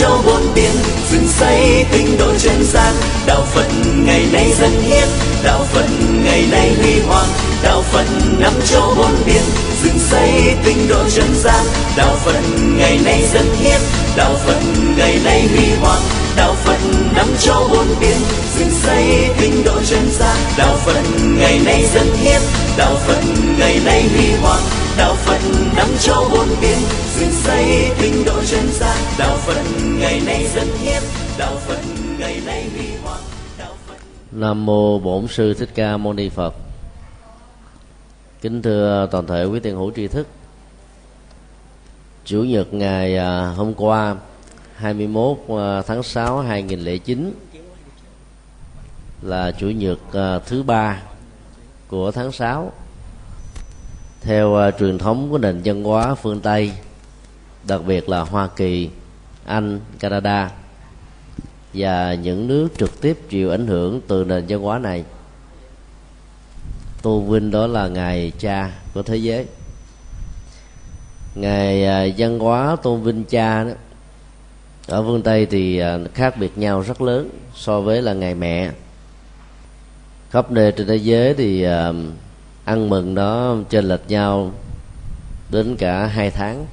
châu bốn biển dựng xây tinh độ chân gian. Đạo phật ngày nay dân hiến, đạo phật ngày nay huy hoàng. Đạo phật năm châu bốn biển dựng xây tinh độ chân gian. Đạo phật ngày nay dân hiến, đạo phật ngày nay huy hoàng. Đạo phật năm châu bốn biển dựng xây tinh độ chân gian. Đạo phật ngày nay dân hiến, đạo phật ngày nay huy hoàng. Đạo phật năm châu bốn biển dựng xây tinh độ chân gian đạo phật ngày nay dân hiến đạo phật ngày nay huy hoàng đạo phật. Nam mô bổn sư thích ca mâu ni phật. Kính thưa toàn thể quý tiền hữu tri thức. Chủ nhật ngày à, hôm qua 21 à, tháng 6 2009 là chủ nhật à, thứ ba của tháng 6 theo truyền thống của nền văn hóa phương Tây đặc biệt là Hoa Kỳ, Anh, Canada và những nước trực tiếp chịu ảnh hưởng từ nền văn hóa này. Tô vinh đó là ngày cha của thế giới. Ngày à, văn hóa tôn vinh cha đó ở phương tây thì à, khác biệt nhau rất lớn so với là ngày mẹ. Khắp nơi trên thế giới thì à, ăn mừng nó trên lệch nhau đến cả hai tháng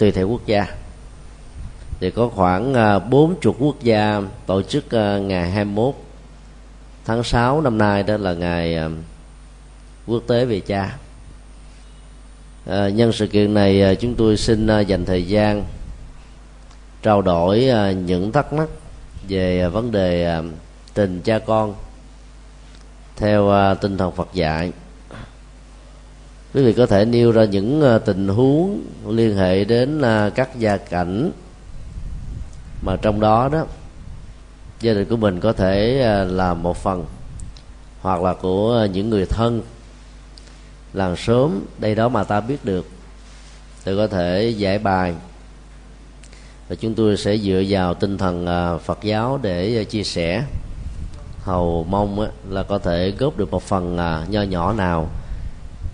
tùy theo quốc gia. Thì có khoảng à, bốn chục quốc gia tổ chức à, ngày 21 tháng 6 năm nay đó là ngày à, quốc tế về cha. À, nhân sự kiện này à, chúng tôi xin dành thời gian trao đổi những thắc mắc về vấn đề tình cha con theo tinh thần Phật dạy quý vị có thể nêu ra những ờ, tình huống liên hệ đến ờ, các gia cảnh mà trong đó đó, gia đình của mình có thể ờ, là một phần hoặc là của những người thân làng sớm. Đây đó mà ta biết được. Thì có thể giải bài. Và chúng tôi sẽ dựa vào tinh thần Phật giáo để chia sẻ. Hầu mong là có thể góp được một phần nho nhỏ nào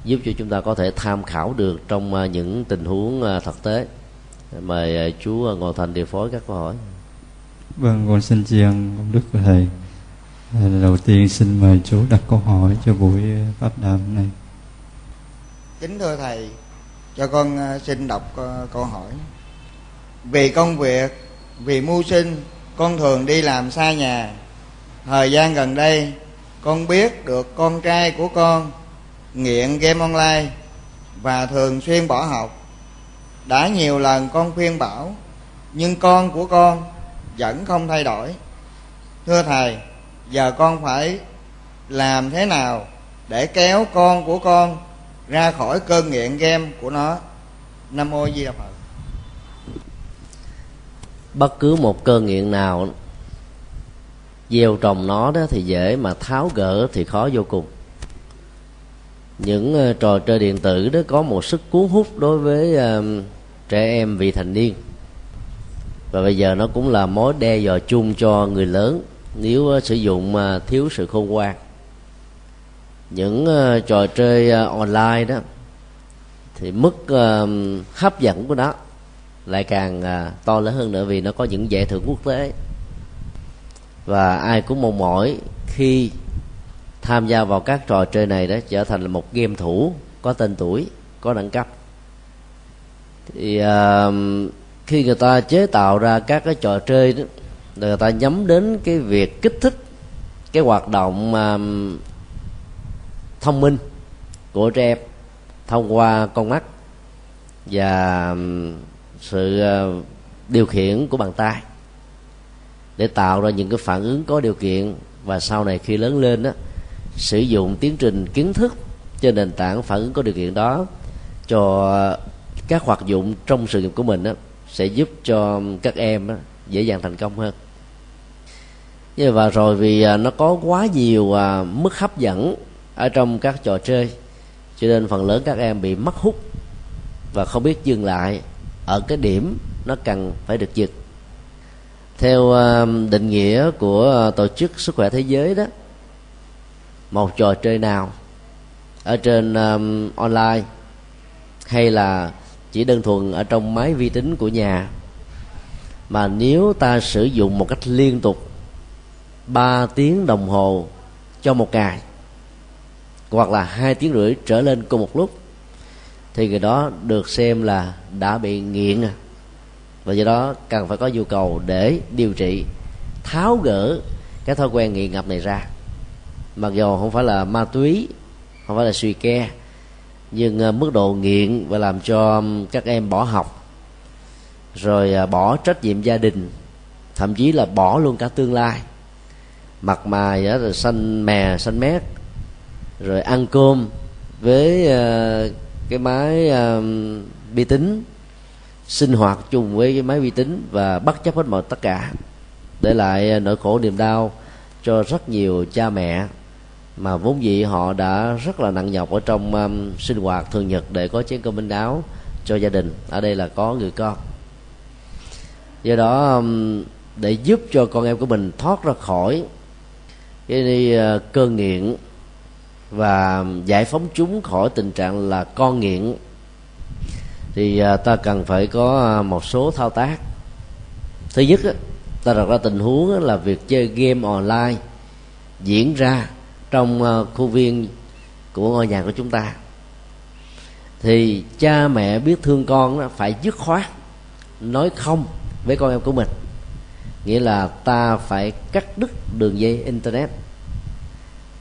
giúp cho chúng ta có thể tham khảo được trong à, những tình huống à, thực tế. Mời à, chú ngồi thành điều phối các câu hỏi. Vâng con xin tri ân công đức của thầy. Đầu tiên xin mời chú đặt câu hỏi cho buổi pháp đàm này. Kính thưa thầy cho con xin đọc câu hỏi. Vì công việc vì mưu sinh con thường đi làm xa nhà. Thời gian gần đây con biết được con trai của con nghiện game online và thường xuyên bỏ học. Đã nhiều lần con khuyên bảo, nhưng con của con vẫn không thay đổi. Thưa thầy, giờ con phải làm thế nào để kéo con của con ra khỏi cơn nghiện game của nó? Nam mô di đà phật. Bất cứ một cơn nghiện nào gieo trồng nó đó thì dễ mà tháo gỡ thì khó vô cùng những ờ, trò chơi điện tử đó có một sức cuốn hút đối với uh, trẻ em vị thành niên. Và bây giờ nó cũng là mối đe dọa chung cho người lớn nếu uh, sử dụng uh, thiếu sự khôn ngoan. Những uh, trò chơi uh, online đó thì mức uh, hấp dẫn của nó lại càng uh, to lớn hơn nữa vì nó có những giải thưởng quốc tế. Và ai cũng mong mỏi khi tham gia vào các trò chơi này đó trở thành là một game thủ có tên tuổi có đẳng cấp. Thì uh, khi người ta chế tạo ra các cái trò chơi đó người ta nhắm đến cái việc kích thích cái hoạt động uh, thông minh của trẻ em thông qua con mắt và sự uh, điều khiển của bàn tay để tạo ra những cái phản ứng có điều kiện. Và sau này khi lớn lên đó sử dụng tiến trình kiến thức trên nền tảng phản ứng có điều kiện đó cho các hoạt dụng trong sự nghiệp của mình đó, sẽ giúp cho các em đó, dễ dàng thành công hơn. Như và rồi vì à, nó có quá nhiều à, mức hấp dẫn ở trong các trò chơi cho nên phần lớn các em bị mất hút và không biết dừng lại ở cái điểm nó cần phải được dừng. Theo à, định nghĩa của tổ chức sức khỏe thế giới đó một trò chơi nào ở trên um, online hay là chỉ đơn thuần ở trong máy vi tính của nhà? Mà nếu ta sử dụng một cách liên tục 3 tiếng đồng hồ cho một ngày hoặc là hai tiếng rưỡi trở lên cùng một lúc thì người đó được xem là đã bị nghiện à. và do đó cần phải có nhu cầu để điều trị tháo gỡ cái thói quen nghiện ngập này ra mặc dù không phải là ma túy, không phải là suy ke, nhưng à, mức độ nghiện và làm cho các em bỏ học, rồi à, bỏ trách nhiệm gia đình, thậm chí là bỏ luôn cả tương lai. Mặt mày đó rồi xanh mè xanh mét, rồi ăn cơm với à, cái máy vi tính, sinh hoạt chung với cái máy vi tính và bất chấp hết mọi tất cả, để lại nỗi khổ niềm đau cho rất nhiều cha mẹ mà vốn dĩ họ đã rất là nặng nhọc ở trong um, sinh hoạt thường nhật để có chén cơm minh áo cho gia đình. Ở đây là có người con. Do đó um, để giúp cho con em của mình thoát ra khỏi cái uh, cơn nghiện và giải phóng chúng khỏi tình trạng là con nghiện thì uh, ta cần phải có uh, một số thao tác. Thứ nhất á ta đặt ra tình huống là việc chơi game online diễn ra trong ờ, khu viên của ngôi nhà của chúng ta. Thì cha mẹ biết thương con đó, phải dứt khoát nói không với con em của mình. Nghĩa là ta phải cắt đứt đường dây internet.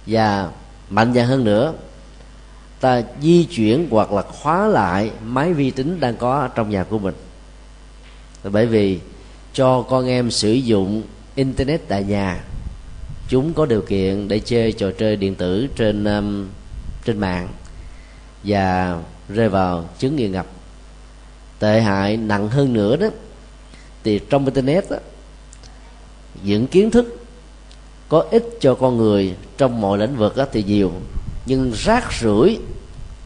Và mạnh dạn hơn nữa ta di chuyển hoặc là khóa lại máy vi tính đang có trong nhà của mình. Bởi vì cho con em sử dụng internet tại nhà chúng có điều kiện để chơi trò chơi điện tử trên um, trên mạng và rơi vào chứng nghiện ngập. Tệ hại nặng hơn nữa đó thì trong internet đó, những kiến thức có ích cho con người trong mọi lĩnh vực đó thì nhiều nhưng rác rưởi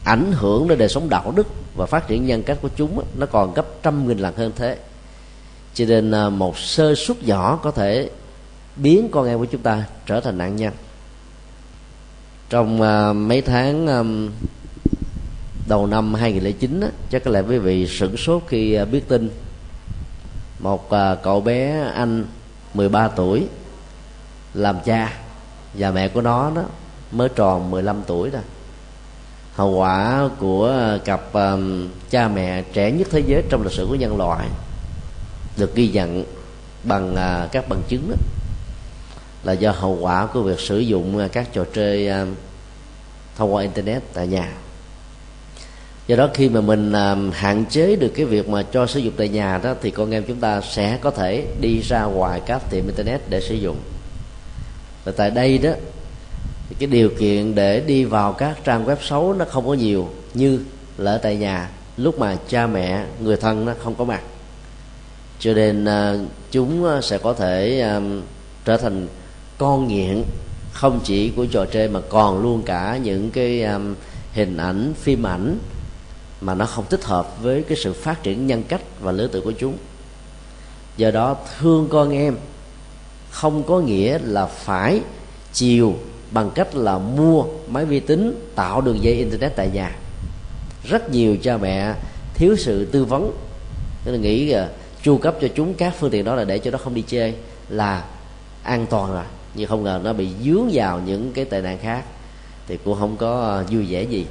ảnh hưởng đến đời sống đạo đức và phát triển nhân cách của chúng nó còn gấp trăm nghìn lần hơn thế. Cho nên à, một sơ suất nhỏ có thể biến con em của chúng ta trở thành nạn nhân. Trong uh, mấy tháng um, đầu năm 2009 á, chắc có lẽ quý vị sửng sốt khi uh, biết tin một uh, cậu bé anh 13 tuổi làm cha và mẹ của nó đó mới tròn 15 tuổi thôi hậu quả của cặp um, cha mẹ trẻ nhất thế giới trong lịch sử của nhân loại được ghi nhận bằng uh, các bằng chứng đó là do hậu quả của việc sử dụng à, các trò chơi à, thông qua internet tại nhà. Do đó khi mà mình à, hạn chế được cái việc mà cho sử dụng tại nhà đó, thì con em chúng ta sẽ có thể đi ra ngoài các tiệm internet để sử dụng. Và tại đây đó, thì cái điều kiện để đi vào các trang web xấu nó không có nhiều, như là ở tại nhà, lúc mà cha mẹ, người thân nó không có mặt. Cho nên chúng sẽ có thể trở thành con nghiện không chỉ của trò chơi mà còn luôn cả những cái um, hình ảnh phim ảnh mà nó không thích hợp với cái sự phát triển nhân cách và lứa tuổi của chúng. Do đó thương con em không có nghĩa là phải chiều bằng cách là mua máy vi tính tạo đường dây internet tại nhà. Rất nhiều cha mẹ thiếu sự tư vấn nên là nghĩ là chu cấp cho chúng các phương tiện đó là để cho nó không đi chơi là an toàn rồi nhưng không ngờ nó bị dướng vào những cái tệ nạn khác thì cũng không có ờ, vui vẻ gì.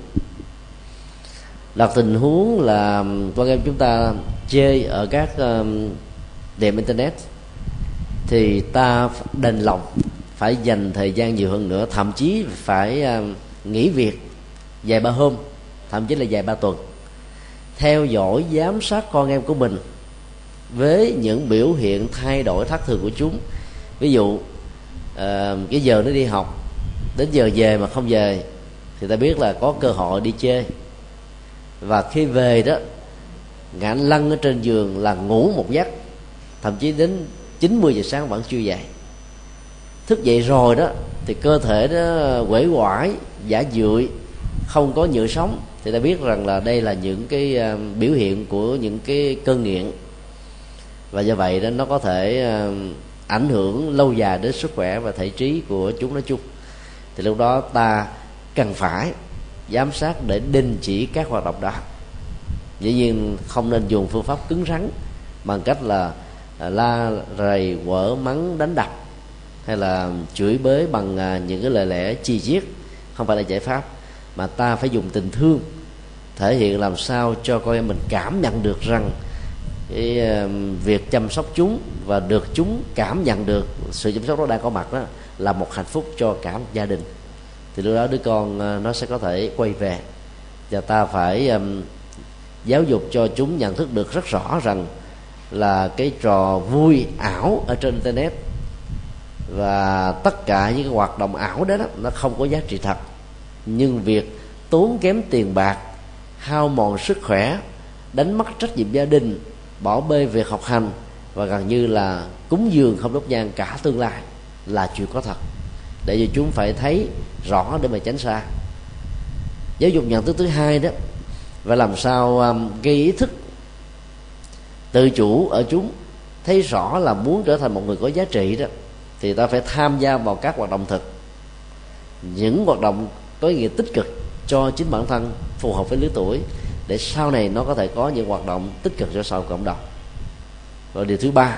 Đặt tình huống là con em chúng ta chơi ở các điểm internet thì ta đền lòng phải dành thời gian nhiều hơn nữa, thậm chí phải nghỉ việc vài ba hôm, thậm chí là vài ba tuần. Theo dõi giám sát con em của mình với những biểu hiện thay đổi thất thường của chúng, ví dụ uh, cái giờ nó đi học đến giờ về mà không về thì ta biết là có cơ hội đi chơi. Và khi về đó ngã lăn ở trên giường là ngủ một giấc thậm chí đến 90 giờ sáng vẫn chưa dậy. Thức dậy rồi đó thì cơ thể nó quể quải giả dưỡi không có nhựa sống. Thì ta biết rằng là đây là những cái ờ, biểu hiện của những cái cơn nghiện. Và do vậy đó nó có thể ờ, ảnh hưởng lâu dài đến sức khỏe và thể trí của chúng nói chung. Thì lúc đó ta cần phải giám sát để đình chỉ các hoạt động đó. Dĩ nhiên không nên dùng phương pháp cứng rắn bằng cách là à, la rầy, quở mắng, đánh đập hay là chửi bới bằng à, những cái lời lẽ chi chiết không phải là giải pháp, mà ta phải dùng tình thương thể hiện làm sao cho con em mình cảm nhận được rằng cái ờ, việc chăm sóc chúng và được chúng cảm nhận được sự chăm sóc đó đang có mặt đó là một hạnh phúc cho cả một gia đình. Thì lúc đó đứa con ờ, nó sẽ có thể quay về và ta phải um, giáo dục cho chúng nhận thức được rất rõ rằng là cái trò vui ảo ở trên internet và tất cả những cái hoạt động ảo đó, đó nó không có giá trị thật. Nhưng việc tốn kém tiền bạc hao mòn sức khỏe đánh mất trách nhiệm gia đình bỏ bê việc học hành và gần như là cúng dường không đốt nhang cả tương lai là chuyện có thật. Để cho chúng phải thấy rõ để mà tránh xa. Giáo dục nhận thức thứ hai đó và làm sao um, gây ý thức tự chủ ở chúng thấy rõ là muốn trở thành một người có giá trị đó thì ta phải tham gia vào các hoạt động thực. Những hoạt động có ý nghĩa tích cực cho chính bản thân phù hợp với lứa tuổi để sau này nó có thể có những hoạt động tích cực cho xã hội cộng đồng. Rồi điều thứ ba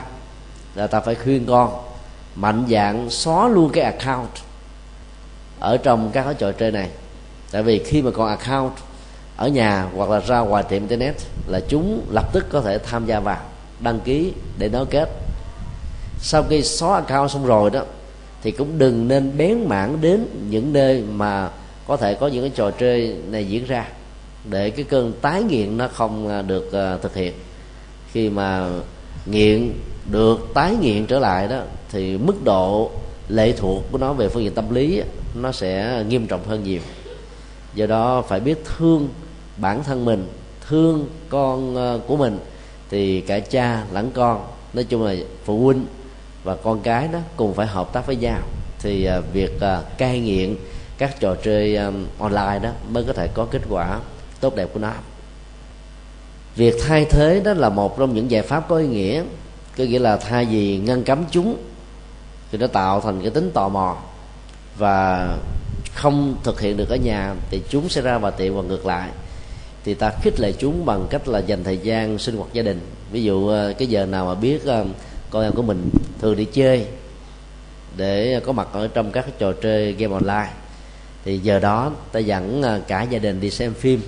là ta phải khuyên con mạnh dạng xóa luôn cái account ở trong các cái trò chơi này. Tại vì khi mà còn account ở nhà hoặc là ra ngoài tiệm internet là chúng lập tức có thể tham gia vào, đăng ký để nối kết. Sau khi xóa account xong rồi đó, thì cũng đừng nên bén mảng đến những nơi mà có thể có những cái trò chơi này diễn ra để cái cơn tái nghiện nó không à, được à, thực hiện. Khi mà nghiện được tái nghiện trở lại đó, thì mức độ lệ thuộc của nó về phương diện tâm lý nó sẽ nghiêm trọng hơn nhiều. Do đó phải biết thương bản thân mình, thương con à, của mình. Thì cả cha lẫn con, nói chung là phụ huynh và con cái đó cùng phải hợp tác với nhau. Thì việc cai nghiện các trò chơi online đó mới có thể có kết quả tốt đẹp của nó. Việc thay thế đó là một trong những giải pháp có ý nghĩa, có nghĩa là thay vì ngăn cấm chúng, thì nó tạo thành cái tính tò mò và không thực hiện được ở nhà, thì chúng sẽ ra vào tiệm và ngược lại. Thì ta khích lệ chúng bằng cách là dành thời gian sinh hoạt gia đình. Ví dụ ờ, cái giờ nào mà biết ờ, con em của mình thường đi chơi để có mặt ở trong các trò chơi game online, thì giờ đó ta dẫn ờ, cả gia đình đi xem phim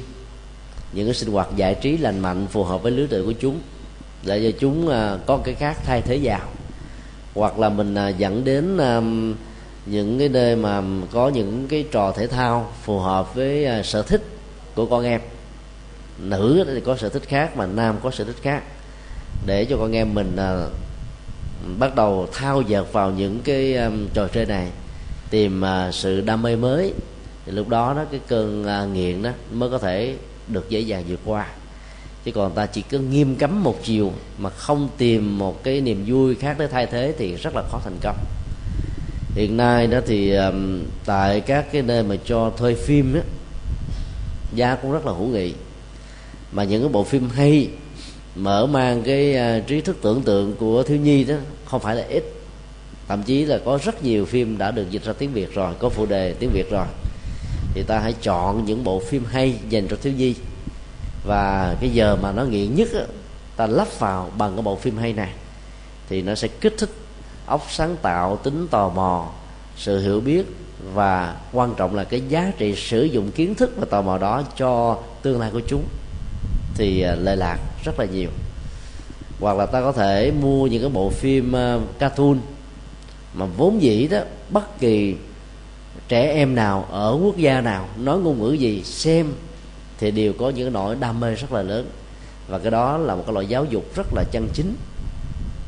những cái sinh hoạt giải trí lành mạnh phù hợp với lứa tuổi của chúng. Để cho chúng à, có cái khác thay thế vào hoặc là mình à, dẫn đến à, những cái nơi mà có những cái trò thể thao phù hợp với sở thích của con em. Nữ thì có sở thích khác mà nam có sở thích khác. Để cho con em mình bắt đầu thao dợt vào những cái trò chơi này. Tìm sự đam mê mới. Thì lúc đó đó, cái cơn nghiện đó mới có thể được dễ dàng vượt qua. Chứ còn ta chỉ cứ nghiêm cấm một chiều mà không tìm một cái niềm vui khác để thay thế thì rất là khó thành công. Hiện nay đó thì tại các cái nơi mà cho thuê phim á, giá cũng rất là hữu nghị. Mà những cái bộ phim hay, mở mang cái à, trí thức tưởng tượng của thiếu nhi đó, không phải là ít. Thậm chí là có rất nhiều phim đã được dịch ra tiếng việt rồi, có phụ đề tiếng việt rồi thì ta hãy chọn những bộ phim hay dành cho thiếu nhi. Và cái giờ mà nó nghiện nhất ta lắp vào bằng cái bộ phim hay này. Thì nó sẽ kích thích óc sáng tạo, tính tò mò, sự hiểu biết. Và quan trọng là cái giá trị sử dụng kiến thức và tò mò đó cho tương lai của chúng. Thì à, lệ lạc rất là nhiều. Hoặc là ta có thể mua những cái bộ phim à, cartoon mà vốn dĩ đó, bất kỳ trẻ em nào ở quốc gia nào nói ngôn ngữ gì xem thì đều có những nỗi đam mê rất là lớn. Và cái đó là một cái loại giáo dục rất là chân chính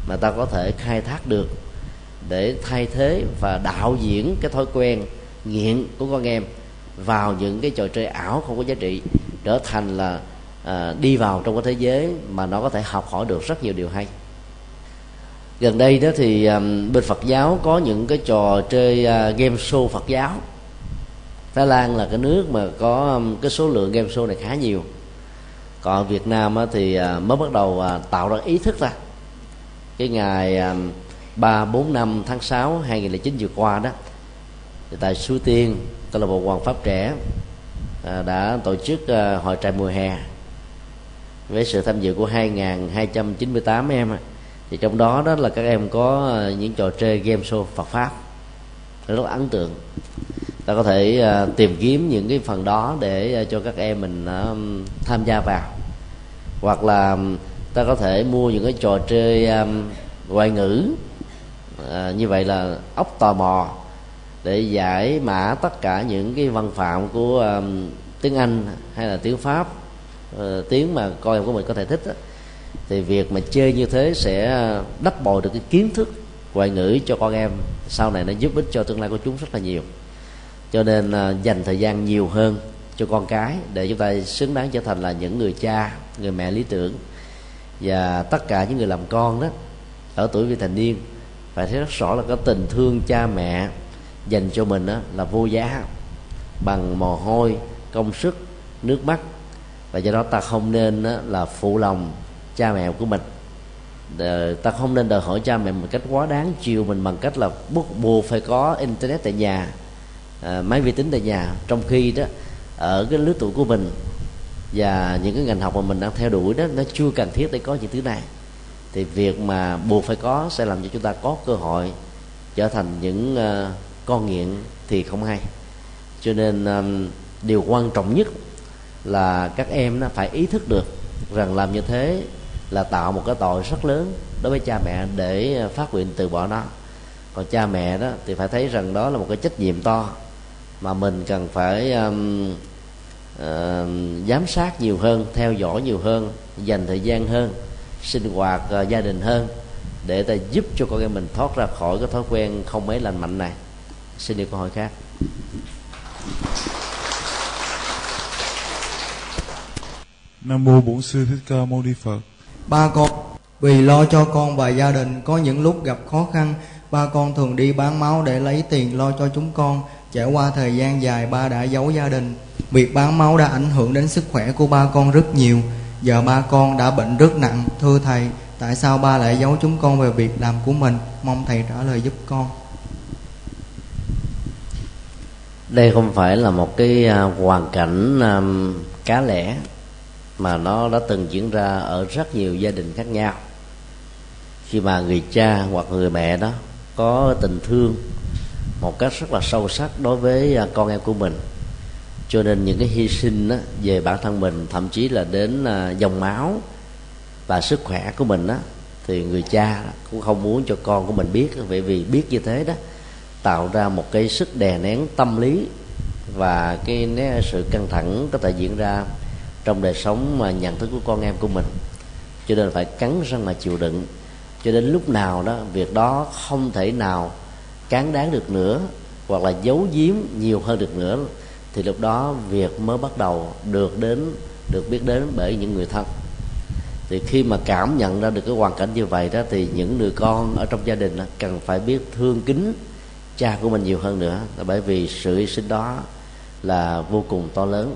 mà ta có thể khai thác được để thay thế và đạo diễn cái thói quen nghiện của con em vào những cái trò chơi ảo không có giá trị trở thành là à, đi vào trong cái thế giới mà nó có thể học hỏi được rất nhiều điều hay gần đây đó thì um, bên Phật giáo có những cái trò chơi uh, game show Phật giáo. Thái Lan là cái nước mà có um, cái số lượng game show này khá nhiều. Còn Việt Nam thì uh, mới bắt đầu uh, tạo ra ý thức ra. Cái ngày ba bốn năm tháng 6 2009 vừa qua đó thì tại Suối Tiên câu lạc bộ Hoàng Pháp trẻ uh, đã tổ chức uh, hội trại mùa hè với sự tham dự của 2.298 em thì trong đó đó là các em có ờ, những trò chơi game show Phật pháp. Rất là ấn tượng. Ta có thể uh, tìm kiếm những cái phần đó để uh, cho các em mình uh, tham gia vào. Hoặc là ta có thể mua những cái trò chơi um, ngoại ngữ uh, như vậy là ốc tò mò để giải mã tất cả những cái văn phạm của um, tiếng anh hay là tiếng pháp uh, tiếng mà con em của mình có thể thích đó thì việc mà chơi như thế sẽ đắp bồi được cái kiến thức ngoại ngữ cho con em. Sau này nó giúp ích cho tương lai của chúng rất là nhiều. Cho nên à, dành thời gian nhiều hơn cho con cái để chúng ta xứng đáng trở thành là những người cha, người mẹ lý tưởng. Và tất cả những người làm con đó, ở tuổi vị thành niên, phải thấy rất rõ là cái tình thương cha mẹ dành cho mình đó là vô giá, bằng mồ hôi, công sức, nước mắt. Và do đó ta không nên đó là phụ lòng cha mẹ của mình. Ờ, ta không nên đòi hỏi cha mẹ một cách quá đáng chiều mình bằng cách là bắt buộc phải có internet tại nhà. À, máy vi tính tại nhà. Trong khi đó ở cái lứa tuổi của mình và những cái ngành học mà mình đang theo đuổi đó nó chưa cần thiết để có những thứ này. Thì việc mà buộc phải có sẽ làm cho chúng ta có cơ hội trở thành những uh, con nghiện thì không hay. Cho nên um, điều quan trọng nhất là các em nó phải ý thức được rằng làm như thế là tạo một cái tội rất lớn đối với cha mẹ để phát nguyện từ bỏ nó. Còn cha mẹ đó thì phải thấy rằng đó là một cái trách nhiệm to mà mình cần phải um, uh, giám sát nhiều hơn theo dõi nhiều hơn dành thời gian hơn sinh hoạt uh, gia đình hơn để ta giúp cho con em mình thoát ra khỏi cái thói quen không mấy lành mạnh này. Xin được câu hỏi khác. Nam mô Bổn sư Thích Ca Mâu Ni Phật. Ba con vì lo cho con và gia đình có những lúc gặp khó khăn, ba con thường đi bán máu để lấy tiền lo cho chúng con. Trải qua thời gian dài ba đã giấu gia đình. Việc bán máu đã ảnh hưởng đến sức khỏe của ba con rất nhiều. Giờ ba con đã bệnh rất nặng, thưa thầy, tại sao ba lại giấu chúng con về việc làm của mình? Mong thầy trả lời giúp con. Đây không phải là một cái à, hoàn cảnh à, cá lẻ mà nó đã từng diễn ra ở rất nhiều gia đình khác nhau. Khi mà người cha hoặc người mẹ đó có tình thương một cách rất là sâu sắc đối với à, con em của mình cho nên những cái hy sinh đó, về bản thân mình thậm chí là đến à, dòng máu và sức khỏe của mình đó thì người cha cũng không muốn cho con của mình biết. Bởi vì biết như thế đó tạo ra một cái sức đè nén tâm lý và cái sự căng thẳng có thể diễn ra trong đời sống mà nhận thức của con em của mình. Cho nên phải cắn răng mà chịu đựng. Cho đến lúc nào đó việc đó không thể nào cán đáng được nữa hoặc là giấu giếm nhiều hơn được nữa thì lúc đó việc mới bắt đầu được đến được biết đến bởi những người thân. Thì khi mà cảm nhận ra được cái hoàn cảnh như vậy đó thì những người con ở trong gia đình đó, cần phải biết thương kính cha của mình nhiều hơn nữa bởi vì sự hy sinh đó là vô cùng to lớn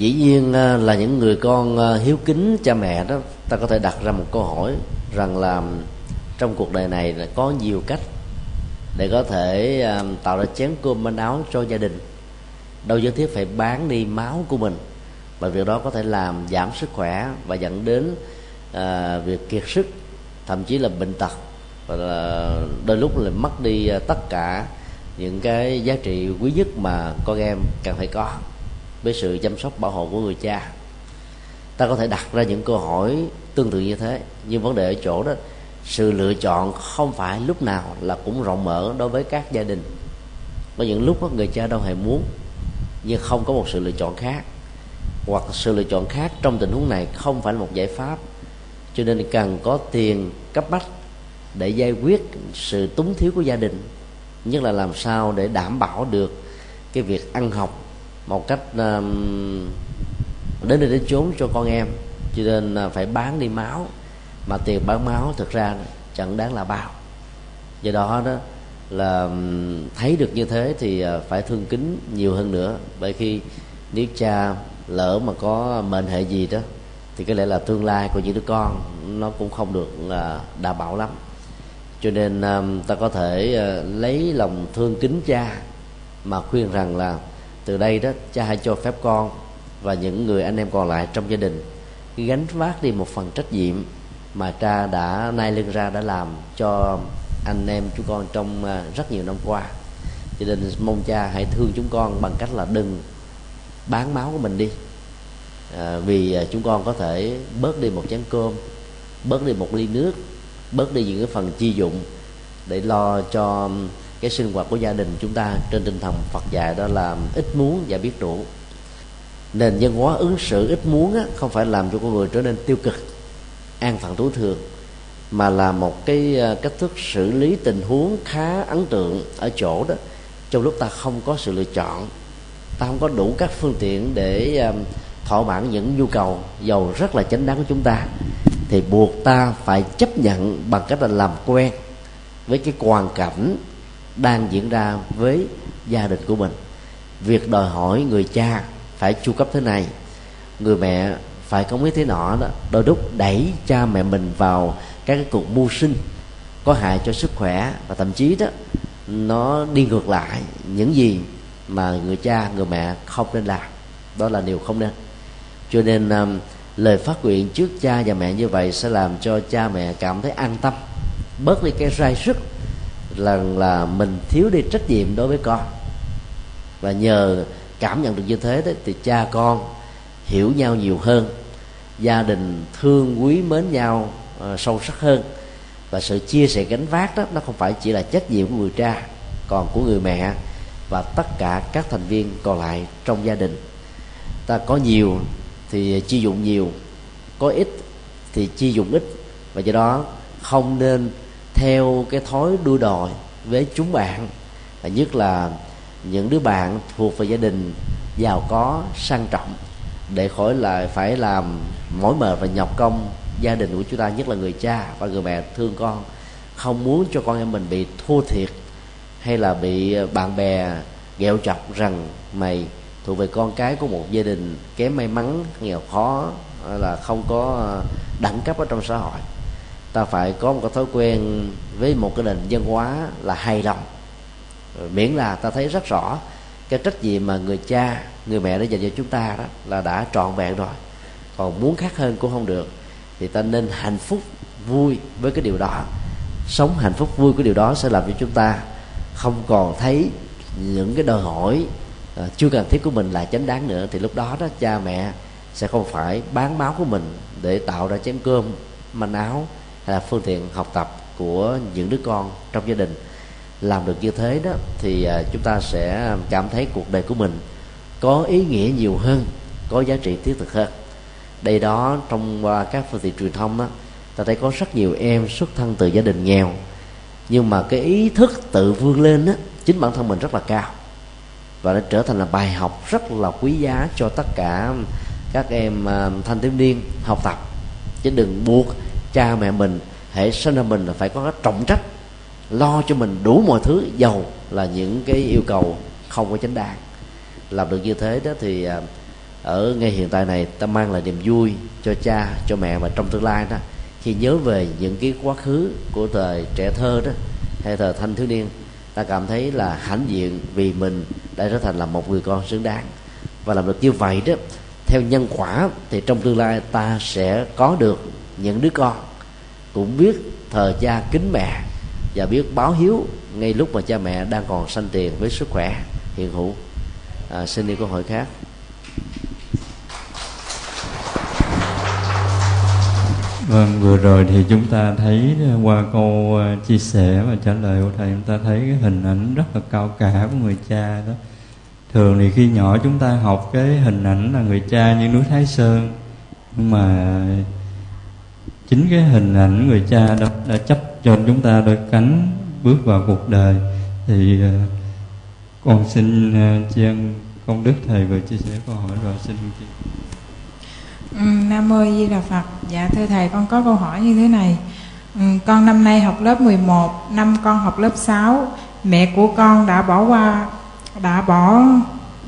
dĩ nhiên ờ, là những người con ờ, hiếu kính cha mẹ đó ta có thể đặt ra một câu hỏi rằng là trong cuộc đời này là có nhiều cách để có thể tạo ra chén cơm manh áo cho gia đình. Đâu nhất thiết phải bán đi máu của mình và việc đó có thể làm giảm sức khỏe và dẫn đến à, việc kiệt sức thậm chí là bệnh tật. Và là đôi lúc là mất đi tất cả những cái giá trị quý nhất mà con em cần phải có với sự chăm sóc bảo hộ của người cha. Ta có thể đặt ra những câu hỏi tương tự như thế nhưng vấn đề ở chỗ đó sự lựa chọn không phải lúc nào là cũng rộng mở đối với các gia đình. Có những lúc đó, người cha đâu hề muốn nhưng không có một sự lựa chọn khác. Hoặc sự lựa chọn khác trong tình huống này không phải là một giải pháp cho nên cần có tiền cấp bách để giải quyết sự túng thiếu của gia đình. Nhất là làm sao để đảm bảo được cái việc ăn học một cách um, đến nơi đến chốn cho con em. Cho nên à, phải bán đi máu. Mà tiền bán máu thực ra chẳng đáng là bao. Do đó đó là thấy được như thế thì à, phải thương kính nhiều hơn nữa. Bởi khi nếu cha lỡ mà có mệnh hệ gì đó thì có lẽ là tương lai của những đứa con nó cũng không được là đảm bảo lắm. Cho nên ta có thể à, lấy lòng thương kính cha mà khuyên rằng là từ đây đó cha hãy cho phép con và những người anh em còn lại trong gia đình gánh vác đi một phần trách nhiệm mà cha đã nay lưng ra đã làm cho anh em chúng con trong à, rất nhiều năm qua. Cho nên mong cha hãy thương chúng con bằng cách là đừng bán máu của mình đi. À, vì à, chúng con có thể bớt đi một chén cơm bớt đi một ly nước bớt đi những cái phần chi dụng để lo cho cái sinh hoạt của gia đình chúng ta trên tinh thần Phật dạy đó là ít muốn và biết đủ nền văn hóa ứng xử ít muốn á, không phải làm cho con người trở nên tiêu cực an phận thủ thường mà là một cái ờ, cách thức xử lý tình huống khá ấn tượng ở chỗ đó. Trong lúc ta không có sự lựa chọn ta không có đủ các phương tiện để ờ, thỏa mãn những nhu cầu giàu rất là chánh đáng của chúng ta thì buộc ta phải chấp nhận bằng cách là làm quen với cái hoàn cảnh đang diễn ra với gia đình của mình. Việc đòi hỏi người cha phải chu cấp thế này người mẹ phải có biết thế nọ đó đôi lúc đẩy cha mẹ mình vào các cái cuộc mưu sinh có hại cho sức khỏe và thậm chí đó nó đi ngược lại những gì mà người cha người mẹ không nên làm. Đó là điều không nên. Cho nên um, lời phát nguyện trước cha và mẹ như vậy sẽ làm cho cha mẹ cảm thấy an tâm bớt đi cái rai sức rằng là mình thiếu đi trách nhiệm đối với con. Và nhờ cảm nhận được như thế đấy, thì cha con hiểu nhau nhiều hơn gia đình thương quý mến nhau uh, sâu sắc hơn. Và sự chia sẻ gánh vác đó nó không phải chỉ là trách nhiệm của người cha còn của người mẹ và tất cả các thành viên còn lại trong gia đình. Ta có nhiều thì chi dụng nhiều có ít thì chi dụng ít. Và do đó không nên theo cái thói đua đòi với chúng bạn, và nhất là những đứa bạn thuộc về gia đình giàu có, sang trọng, để khỏi là phải làm mỏi mệt và nhọc công gia đình của chúng ta, nhất là người cha và người mẹ thương con, không muốn cho con em mình bị thua thiệt hay là bị bạn bè ghẹo chọc rằng mày thuộc về con cái của một gia đình kém may mắn, nghèo khó là không có đẳng cấp ở trong xã hội ta phải có một cái thói quen với một cái nền văn hóa là hài lòng. Miễn là ta thấy rất rõ cái trách nhiệm mà người cha người mẹ đã dành cho chúng ta đó là đã trọn vẹn rồi. Còn muốn khác hơn cũng không được. Thì ta nên hạnh phúc vui với cái điều đó. Sống hạnh phúc vui của điều đó sẽ làm cho chúng ta không còn thấy những cái đòi hỏi uh, chưa cần thiết của mình là chánh đáng nữa. Thì lúc đó đó cha mẹ sẽ không phải bán máu của mình để tạo ra chén cơm manh áo là phương tiện học tập của những đứa con trong gia đình. Làm được như thế đó thì à, chúng ta sẽ cảm thấy cuộc đời của mình có ý nghĩa nhiều hơn, có giá trị thiết thực hơn. Đây đó, trong à, các phương tiện truyền thông đó ta thấy có rất nhiều em xuất thân từ gia đình nghèo, nhưng mà cái ý thức tự vươn lên đó chính bản thân mình rất là cao và nó trở thành là bài học rất là quý giá cho tất cả các em à, thanh thiếu niên học tập. Chứ đừng buộc cha mẹ mình hệ sinh ra mình là phải có cái trọng trách, lo cho mình đủ mọi thứ giàu là những cái yêu cầu không có chánh đáng làm được như thế đó thì à, ở ngay hiện tại này ta mang lại niềm vui cho cha, cho mẹ và trong tương lai đó, khi nhớ về những cái quá khứ của thời trẻ thơ đó, hay thời thanh thiếu niên, ta cảm thấy là hãnh diện vì mình đã trở thành là một người con xứng đáng. Và làm được như vậy đó, theo nhân quả thì trong tương lai ta sẽ có được những đứa con cũng biết thờ cha kính mẹ và biết báo hiếu ngay lúc mà cha mẹ đang còn sanh tiền với sức khỏe hiện hữu à, xin đi câu hỏi khác Vâng, vừa rồi thì chúng ta thấy qua câu à, chia sẻ và trả lời của thầy chúng ta thấy cái hình ảnh rất là cao cả của người cha đó. Thường thì khi nhỏ chúng ta học cái hình ảnh là người cha như núi Thái Sơn nhưng mà chính cái hình ảnh người cha đó đã chấp cho chúng ta đôi cánh bước vào cuộc đời thì ờ, con xin uh, tri ân công đức thầy vừa chia sẻ câu hỏi rồi xin chị Ừ, Nam mô Di Đà Phật. Dạ thưa thầy con có câu hỏi như thế này. Ừ, con năm nay học lớp 11, năm con học lớp 6, mẹ của con đã bỏ qua đã bỏ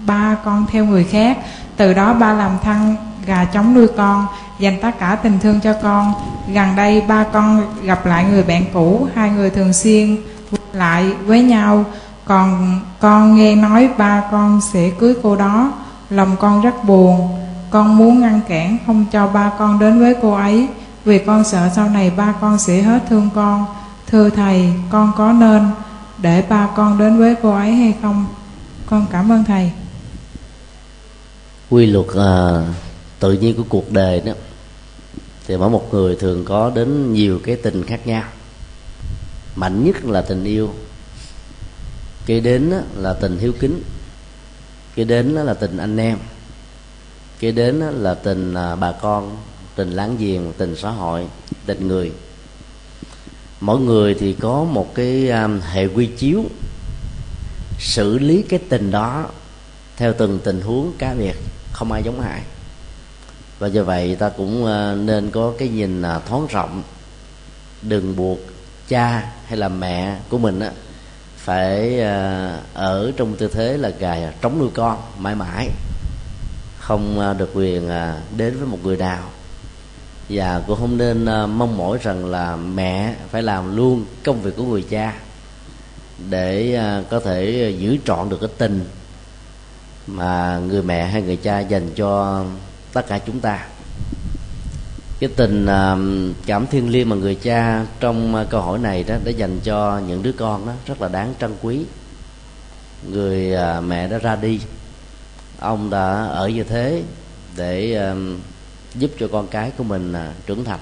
ba con theo người khác. Từ đó ba làm thăng gà chống nuôi con, dành tất cả tình thương cho con. Gần đây ba con gặp lại người bạn cũ, hai người thường xuyên lại với nhau. Còn con nghe nói ba con sẽ cưới cô đó. Lòng con rất buồn. Con muốn ngăn cản không cho ba con đến với cô ấy. Vì con sợ sau này ba con sẽ hết thương con. Thưa thầy con có nên để ba con đến với cô ấy hay không? Con cảm ơn thầy. Quy luật uh, tự nhiên của cuộc đời đó thì mỗi một người thường có đến nhiều cái tình khác nhau. Mạnh nhất là tình yêu. Kế đến là tình hiếu kính. Kế đến là tình anh em. Kế đến là tình à, bà con, tình láng giềng, tình xã hội, tình người. Mỗi người thì có một cái à, hệ quy chiếu xử lý cái tình đó theo từng tình huống cá biệt, không ai giống ai và do vậy ta cũng ờ, nên có cái nhìn ờ, thoáng rộng. Đừng buộc cha hay là mẹ của mình á phải ờ, ở trong tư thế là gà trống nuôi con mãi mãi. Không được quyền đến với một người nào. Và cũng không nên mong mỏi rằng là mẹ phải làm luôn công việc của người cha để có thể giữ trọn được cái tình mà người mẹ hay người cha dành cho tất cả chúng ta. Cái tình à, cảm thiêng liêng mà người cha trong à, câu hỏi này đó để dành cho những đứa con đó rất là đáng trân quý. Người à, mẹ đã ra đi, ông đã ở như thế để giúp cho con cái của mình trưởng thành.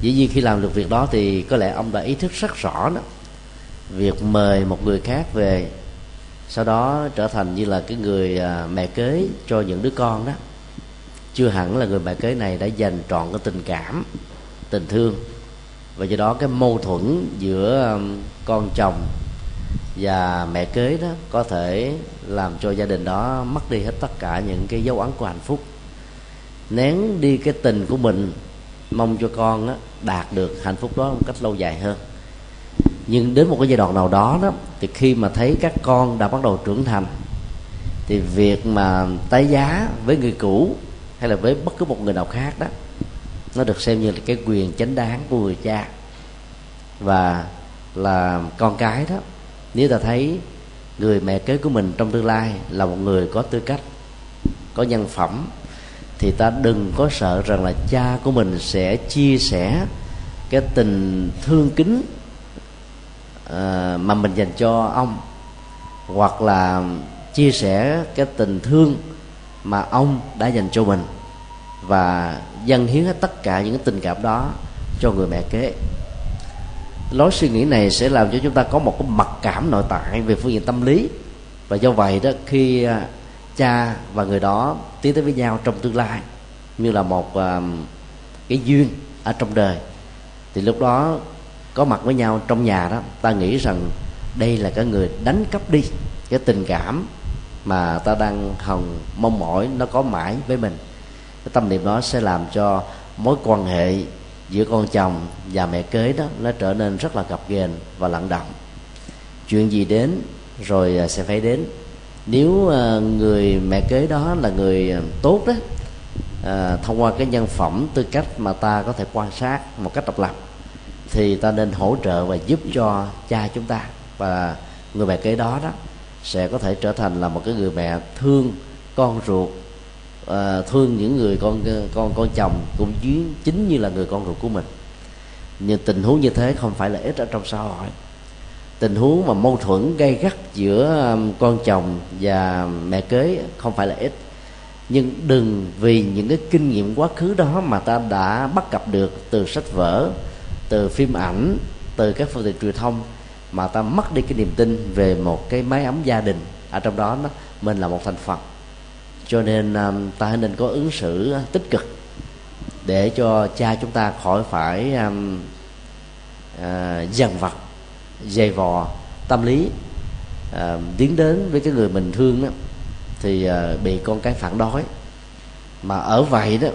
Dĩ nhiên khi làm được việc đó thì có lẽ ông đã ý thức rất rõ đó, việc mời một người khác về, sau đó trở thành như là cái người mẹ kế cho những đứa con đó chưa hẳn là người mẹ kế này đã dành trọn cái tình cảm tình thương. Và do đó cái mâu thuẫn giữa um, con chồng và mẹ kế đó có thể làm cho gia đình đó mất đi hết tất cả những cái dấu ấn của hạnh phúc. Nén đi cái tình của mình mong cho con á, đạt được hạnh phúc đó một cách lâu dài hơn. Nhưng đến một cái giai đoạn nào đó đó thì khi mà thấy các con đã bắt đầu trưởng thành thì việc mà tái giá với người cũ hay là với bất cứ một người nào khác đó nó được xem như là cái quyền chánh đáng của người cha. Và là con cái đó nếu ta thấy người mẹ kế của mình trong tương lai là một người có tư cách có nhân phẩm thì ta đừng có sợ rằng là cha của mình sẽ chia sẻ cái tình thương kính uh, mà mình dành cho ông hoặc là chia sẻ cái tình thương mà ông đã dành cho mình. Và dâng hiến hết tất cả những tình cảm đó cho người mẹ kế. Lối suy nghĩ này sẽ làm cho chúng ta có một cái mặc cảm nội tại về phương diện tâm lý. Và do vậy đó khi à, cha và người đó tiến tới với nhau trong tương lai như là một uh, cái duyên ở trong đời thì lúc đó có mặt với nhau trong nhà đó ta nghĩ rằng đây là cái người đánh cắp đi cái tình cảm mà ta đang hồng mong mỏi nó có mãi với mình. Cái tâm niệm đó sẽ làm cho mối quan hệ giữa con chồng và mẹ kế đó nó trở nên rất là gập ghềnh và lặng động chuyện gì đến rồi à, sẽ phải đến. Nếu à, người mẹ kế đó là người à, tốt đó à, thông qua cái nhân phẩm tư cách mà ta có thể quan sát một cách độc lập thì ta nên hỗ trợ và giúp cho cha chúng ta. Và người mẹ kế đó đó sẽ có thể trở thành là một cái người mẹ thương con ruột à, thương những người con con con chồng cũng chính chính như là người con ruột của mình. Nhưng tình huống như thế không phải là ít ở trong xã hội. Tình huống mà mâu thuẫn gây gắt giữa um, con chồng và mẹ kế không phải là ít. Nhưng đừng vì những cái kinh nghiệm quá khứ đó mà ta đã bắt gặp được từ sách vở từ phim ảnh từ các phương tiện truyền thông mà ta mất đi cái niềm tin về một cái mái ấm gia đình. Ở trong đó nó mình là một thành phần. Cho nên um, ta nên có ứng xử tích cực để cho cha chúng ta khỏi phải um, uh, dằn vặt dày vò tâm lý uh, tiến đến với cái người mình thương đó thì uh, bị con cái phản đối. Mà ở vậy đó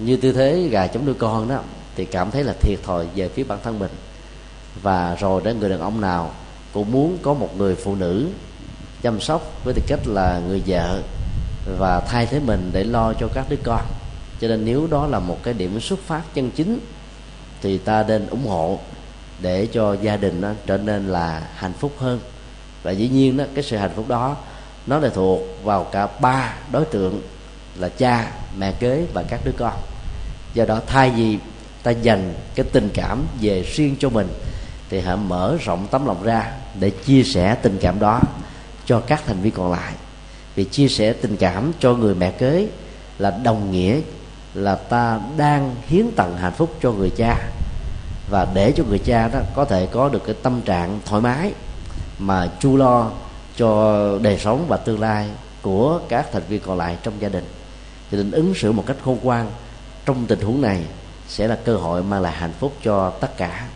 như tư thế gà chống nuôi con đó thì cảm thấy là thiệt thòi về phía bản thân mình và rồi đến người đàn ông nào cũng muốn có một người phụ nữ chăm sóc với tư cách là người vợ và thay thế mình để lo cho các đứa con. Cho nên nếu đó là một cái điểm xuất phát chân chính, thì ta nên ủng hộ để cho gia đình nó trở nên là hạnh phúc hơn. Và dĩ nhiên đó, cái sự hạnh phúc đó, nó lại thuộc vào cả ba đối tượng là cha, mẹ kế và các đứa con. Do đó thay vì ta dành cái tình cảm về riêng cho mình thì hãy mở rộng tấm lòng ra để chia sẻ tình cảm đó cho các thành viên còn lại. Vì chia sẻ tình cảm cho người mẹ kế là đồng nghĩa là ta đang hiến tặng hạnh phúc cho người cha. Và để cho người cha đó có thể có được cái tâm trạng thoải mái mà chu lo cho đời sống và tương lai của các thành viên còn lại trong gia đình. Thì nên ứng xử một cách khôn ngoan trong tình huống này sẽ là cơ hội mang lại hạnh phúc cho tất cả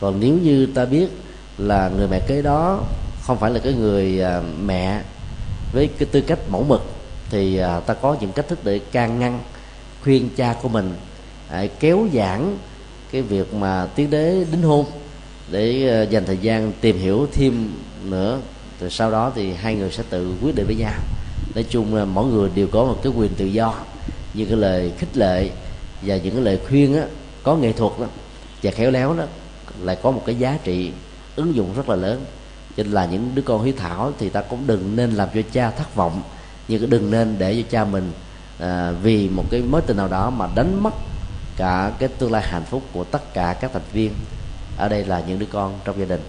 còn nếu như ta biết là người mẹ kế đó không phải là cái người à, mẹ với cái tư cách mẫu mực thì à, ta có những cách thức để can ngăn khuyên cha của mình hãy kéo giãn cái việc mà tiến đế đính hôn để dành thời gian tìm hiểu thêm nữa. Rồi sau đó thì hai người sẽ tự quyết định với nhau. Nói chung là mỗi người đều có một cái quyền tự do như cái lời khích lệ và những cái lời khuyên á, có nghệ thuật đó và khéo léo đó lại có một cái giá trị ứng dụng rất là lớn. Cho nên là những đứa con hiếu thảo thì ta cũng đừng nên làm cho cha thất vọng nhưng cũng đừng nên để cho cha mình à, vì một cái mối tình nào đó mà đánh mất cả cái tương lai hạnh phúc của tất cả các thành viên ở đây là những đứa con trong gia đình.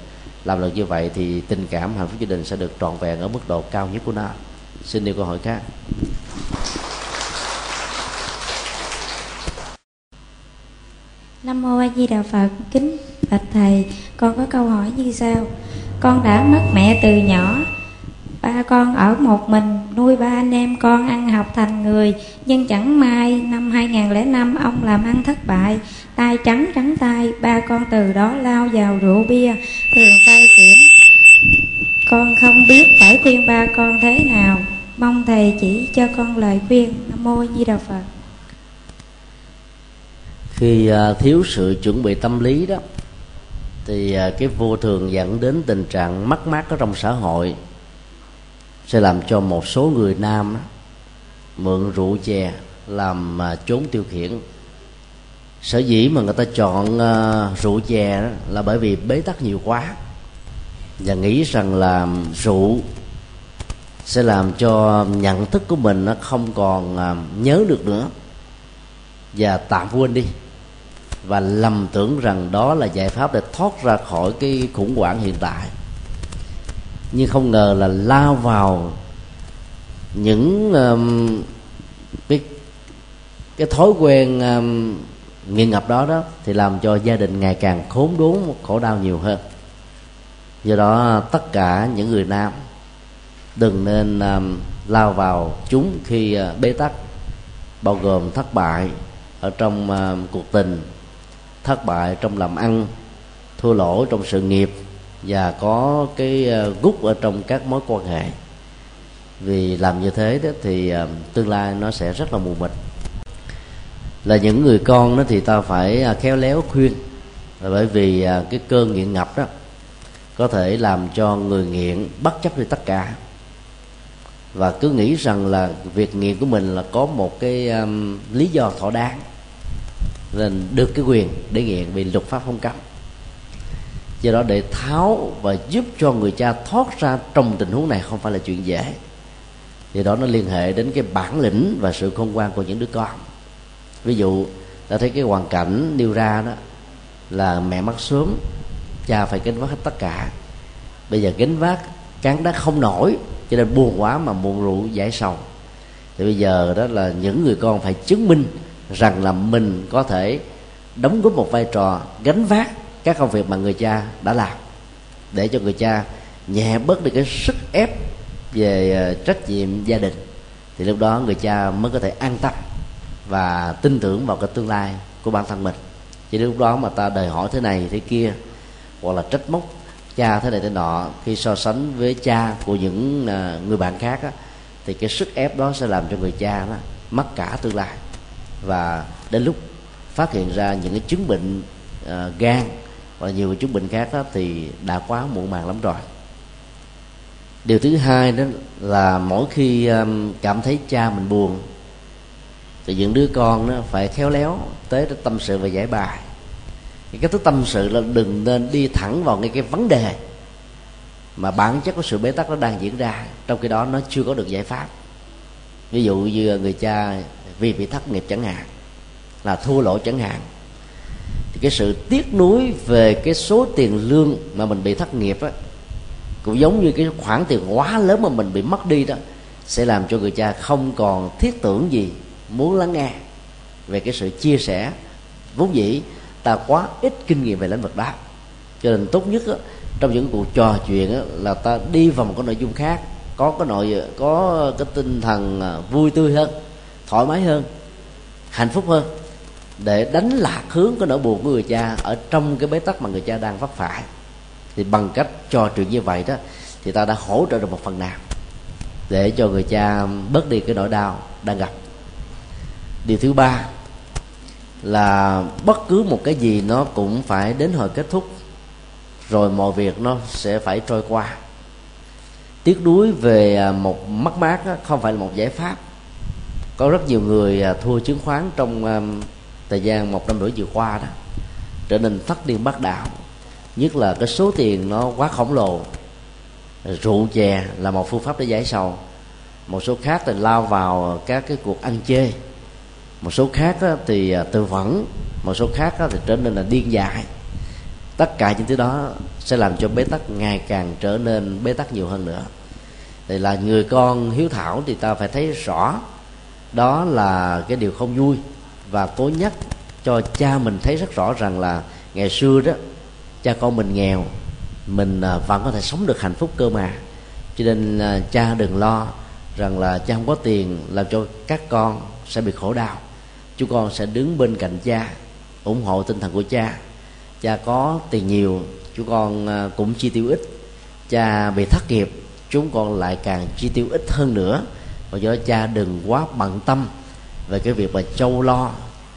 Làm được như vậy thì tình cảm hạnh phúc gia đình sẽ được trọn vẹn ở mức độ cao nhất của nó. Xin điều câu hỏi khác. Nam mô A Di Đà Phật, kính bạch thầy, con có câu hỏi như sau: Con đã mất mẹ từ nhỏ, ba con ở một mình nuôi ba anh em con ăn học thành người, nhưng chẳng may năm 2005 ông làm ăn thất bại, tay trắng trắng tay, ba con từ đó lao vào rượu bia, thường say xỉn. Con không biết phải khuyên ba con thế nào, mong thầy chỉ cho con lời khuyên. Nam mô Di Đà Phật. Khi à, thiếu sự chuẩn bị tâm lý đó thì à, cái vô thường dẫn đến tình trạng mất mát ở trong xã hội sẽ làm cho một số người nam mượn rượu chè làm à, trốn tiêu khiển. Sở dĩ mà người ta chọn à, rượu chè đó là bởi vì bế tắc nhiều quá và nghĩ rằng là rượu sẽ làm cho nhận thức của mình nó không còn nhớ được nữa. Và tạm quên đi và lầm tưởng rằng đó là giải pháp để thoát ra khỏi cái khủng hoảng hiện tại. Nhưng không ngờ là lao vào những um, cái cái thói quen um, nghiện ngập đó đó thì làm cho gia đình ngày càng khốn đốn khổ đau nhiều hơn. Do đó tất cả những người nam đừng nên um, lao vào chúng khi uh, bế tắc bao gồm thất bại ở trong uh, cuộc tình thất bại trong làm ăn thua lỗ trong sự nghiệp và có cái ờ, gút ở trong các mối quan hệ. Vì làm như thế đó thì ờ, tương lai nó sẽ rất là mù mịt. Là những người con đó thì ta phải ờ, khéo léo khuyên. Là bởi vì cái cơn nghiện ngập đó có thể làm cho người nghiện bất chấp đi tất cả. Và cứ nghĩ rằng là việc nghiện của mình là có một cái um, lý do thỏa đáng nên được cái quyền để nghiện vì luật pháp không cấm. Do đó để tháo và giúp cho người cha thoát ra trong tình huống này không phải là chuyện dễ. Thì đó nó liên hệ đến cái bản lĩnh và sự khôn ngoan của những đứa con. Ví dụ, ta thấy cái hoàn cảnh nêu ra đó, là mẹ mất sớm, cha phải gánh vác hết tất cả. Bây giờ gánh vác cán đá không nổi, cho nên buồn quá mà buồn rượu giải sầu. Thì bây giờ đó là những người con phải chứng minh rằng là mình có thể đóng góp một vai trò gánh vác các công việc mà người cha đã làm để cho người cha nhẹ bớt đi cái sức ép về ờ, trách nhiệm gia đình. Thì lúc đó người cha mới có thể an tâm và tin tưởng vào cái tương lai của bản thân mình. Chỉ lúc đó mà ta đòi hỏi thế này thế kia hoặc là trách móc cha thế này thế nọ khi so sánh với cha của những ờ, người bạn khác á, thì cái sức ép đó sẽ làm cho người cha đó mất cả tương lai và đến lúc phát hiện ra những cái chứng bệnh uh, gan và nhiều chứng bệnh khác đó thì đã quá muộn màng lắm rồi. Điều thứ hai đó là mỗi khi um, cảm thấy cha mình buồn thì những đứa con nó phải khéo léo tới để tâm sự và giải bài. Cái thứ tâm sự là đừng nên đi thẳng vào ngay cái vấn đề mà bản chất của sự bế tắc nó đang diễn ra. Trong khi đó nó chưa có được giải pháp. Ví dụ như người cha vì bị thất nghiệp chẳng hạn là thua lỗ chẳng hạn thì cái sự tiếc nuối về cái số tiền lương mà mình bị thất nghiệp á cũng giống như cái khoản tiền quá lớn mà mình bị mất đi đó sẽ làm cho người cha không còn thiết tưởng gì muốn lắng nghe về cái sự chia sẻ vốn dĩ ta quá ít kinh nghiệm về lĩnh vực đó. Cho nên tốt nhất đó, trong những cuộc trò chuyện đó, là ta đi vào một cái nội dung khác có cái nội có cái tinh thần à, vui tươi hơn thoải mái hơn, hạnh phúc hơn, để đánh lạc hướng cái nỗi buồn của người cha ở trong cái bế tắc mà người cha đang vấp phải. Thì bằng cách trò chuyện như vậy đó, thì ta đã hỗ trợ được một phần nào để cho người cha bớt đi cái nỗi đau đang gặp. Điều thứ ba là bất cứ một cái gì nó cũng phải đến hồi kết thúc, rồi mọi việc nó sẽ phải trôi qua. Tiếc nuối về à, một mất mát không phải là một giải pháp có rất nhiều người à, thua chứng khoán trong à, thời gian một năm rưỡi vừa qua đó, trở nên thất điên bắt đạo. Nhất là cái số tiền nó quá khổng lồ. Rượu chè là một phương pháp để giải sầu. Một số khác thì lao vào các cái cuộc ăn chê một số khác thì à, tự vẫn. Một số khác thì trở nên là điên dại. Tất cả những thứ đó sẽ làm cho bế tắc ngày càng trở nên bế tắc nhiều hơn nữa. Thì là người con hiếu thảo thì ta phải thấy rõ đó là cái điều không vui. Và cố nhắc cho cha mình thấy rất rõ rằng là ngày xưa đó, cha con mình nghèo, mình à, vẫn có thể sống được hạnh phúc cơ mà. Cho nên à, cha đừng lo rằng là cha không có tiền làm cho các con sẽ bị khổ đau. Chúng con sẽ đứng bên cạnh cha, ủng hộ tinh thần của cha. Cha có tiền nhiều chúng con à, cũng chi tiêu ít. Cha bị thất nghiệp chúng con lại càng chi tiêu ít hơn nữa và do đó cha đừng quá bận tâm về cái việc mà châu lo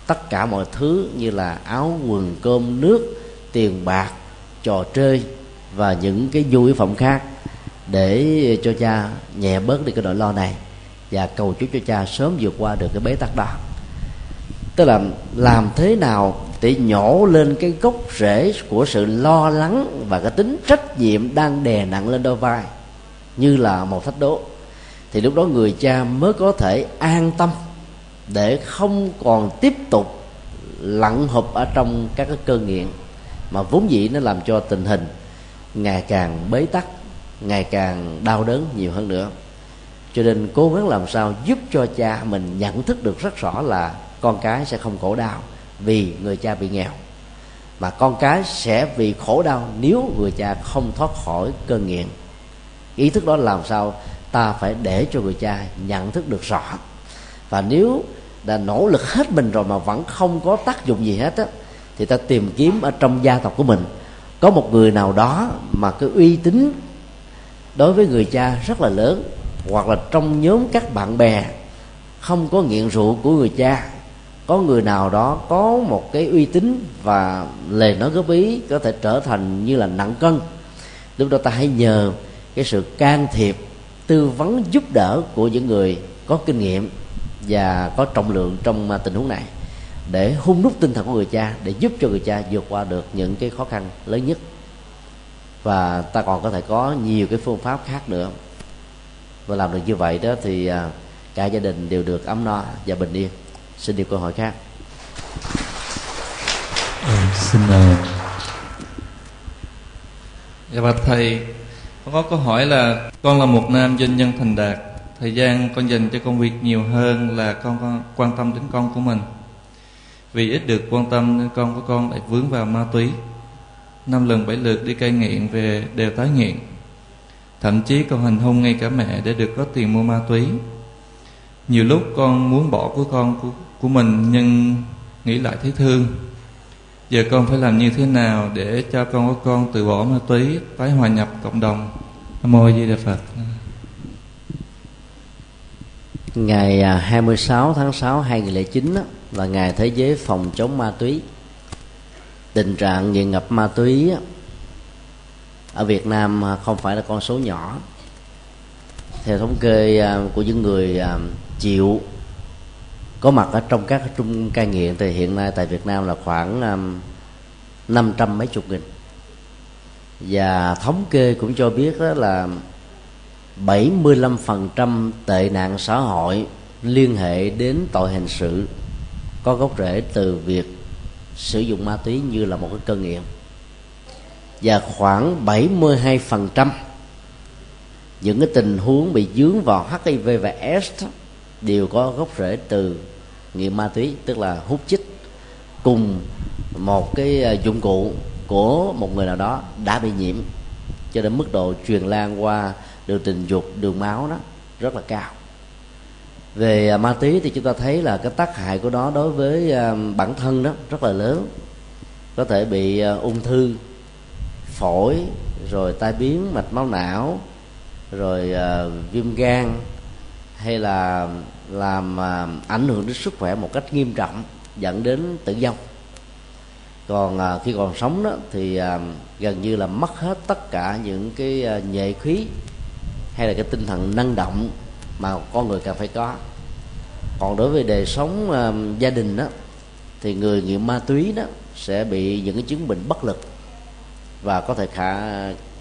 tất cả mọi thứ như là áo quần, cơm, nước, tiền bạc, trò chơi và những cái nhu yếu phẩm khác để cho cha nhẹ bớt đi cái nỗi lo này và cầu chúc cho cha sớm vượt qua được cái bế tắc đó. Tức là làm thế nào để nhổ lên cái gốc rễ của sự lo lắng và cái tính trách nhiệm đang đè nặng lên đôi vai như là một thách đố thì lúc đó người cha mới có thể an tâm để không còn tiếp tục lặn hụp ở trong các cái cơ nghiện. Mà vốn dĩ nó làm cho tình hình ngày càng bế tắc, ngày càng đau đớn nhiều hơn nữa. Cho nên cố gắng làm sao giúp cho cha mình nhận thức được rất rõ là con cái sẽ không khổ đau vì người cha bị nghèo. Mà con cái sẽ vì khổ đau nếu người cha không thoát khỏi cơn nghiện. Ý thức đó làm sao ta phải để cho người cha nhận thức được rõ. Và nếu đã nỗ lực hết mình rồi mà vẫn không có tác dụng gì hết á, thì ta tìm kiếm ở trong gia tộc của mình. Có một người nào đó mà cái uy tín đối với người cha rất là lớn, hoặc là trong nhóm các bạn bè, không có nghiện rượu của người cha, có người nào đó có một cái uy tín và lời nói góp ý có thể trở thành như là nặng cân, lúc đó ta hãy nhờ cái sự can thiệp tư vấn giúp đỡ của những người có kinh nghiệm và có trọng lượng trong à, tình huống này để hung đúc tinh thần của người cha để giúp cho người cha vượt qua được những cái khó khăn lớn nhất. Và ta còn có thể có nhiều cái phương pháp khác nữa. Và làm được như vậy đó thì à, cả gia đình đều được ấm no và bình yên. Xin điều câu hỏi khác. Ừ, xin mời dạ bạch thầy con có câu hỏi là con là một nam doanh nhân thành đạt thời gian con dành cho công việc nhiều hơn là con, con quan tâm đến con của mình. Vì ít được quan tâm nên con của con lại vướng vào ma túy. Năm lần bảy lượt đi cai nghiện về đều tái nghiện. Thậm chí còn hành hung ngay cả mẹ để được có tiền mua ma túy. Nhiều lúc con muốn bỏ của con của, của mình nhưng nghĩ lại thấy thương giờ con phải làm như thế nào để cho con của con từ bỏ ma túy tái hòa nhập cộng đồng? Nam mô di đà phật. Ngày à, 26 tháng 6 2009 đó, là ngày thế giới phòng chống ma túy. Tình trạng nghiện ngập ma túy ở Việt Nam à, không phải là con số nhỏ. Theo thống kê à, của những người chịu có mặt ở trong các trung cai nghiện thì hiện nay tại Việt Nam là khoảng um, năm trăm mấy chục nghìn. Và thống kê cũng cho biết đó là 75% tệ nạn xã hội liên hệ đến tội hình sự, có gốc rễ từ việc sử dụng ma túy như là một cái cơn nghiện. Và khoảng 72% những cái tình huống bị dướng vào HIV và AIDS đều có gốc rễ từ nghiện ma túy, tức là hút chích cùng một cái à, dụng cụ của một người nào đó đã bị nhiễm, cho đến mức độ truyền lan qua đường tình dục, đường máu đó, rất là cao. Về à, ma túy thì chúng ta thấy là cái tác hại của nó đối với à, bản thân đó rất là lớn. Có thể bị ung thư, phổi, rồi tai biến, mạch máu não, rồi viêm gan hay là làm à, ảnh hưởng đến sức khỏe một cách nghiêm trọng, dẫn đến tử vong. Còn à, khi còn sống đó thì à, gần như là mất hết tất cả những cái nhệ khí hay là cái tinh thần năng động mà con người cần phải có. Còn đối với đời sống gia đình đó thì người nghiện ma túy đó sẽ bị những cái chứng bệnh bất lực và có thể khả,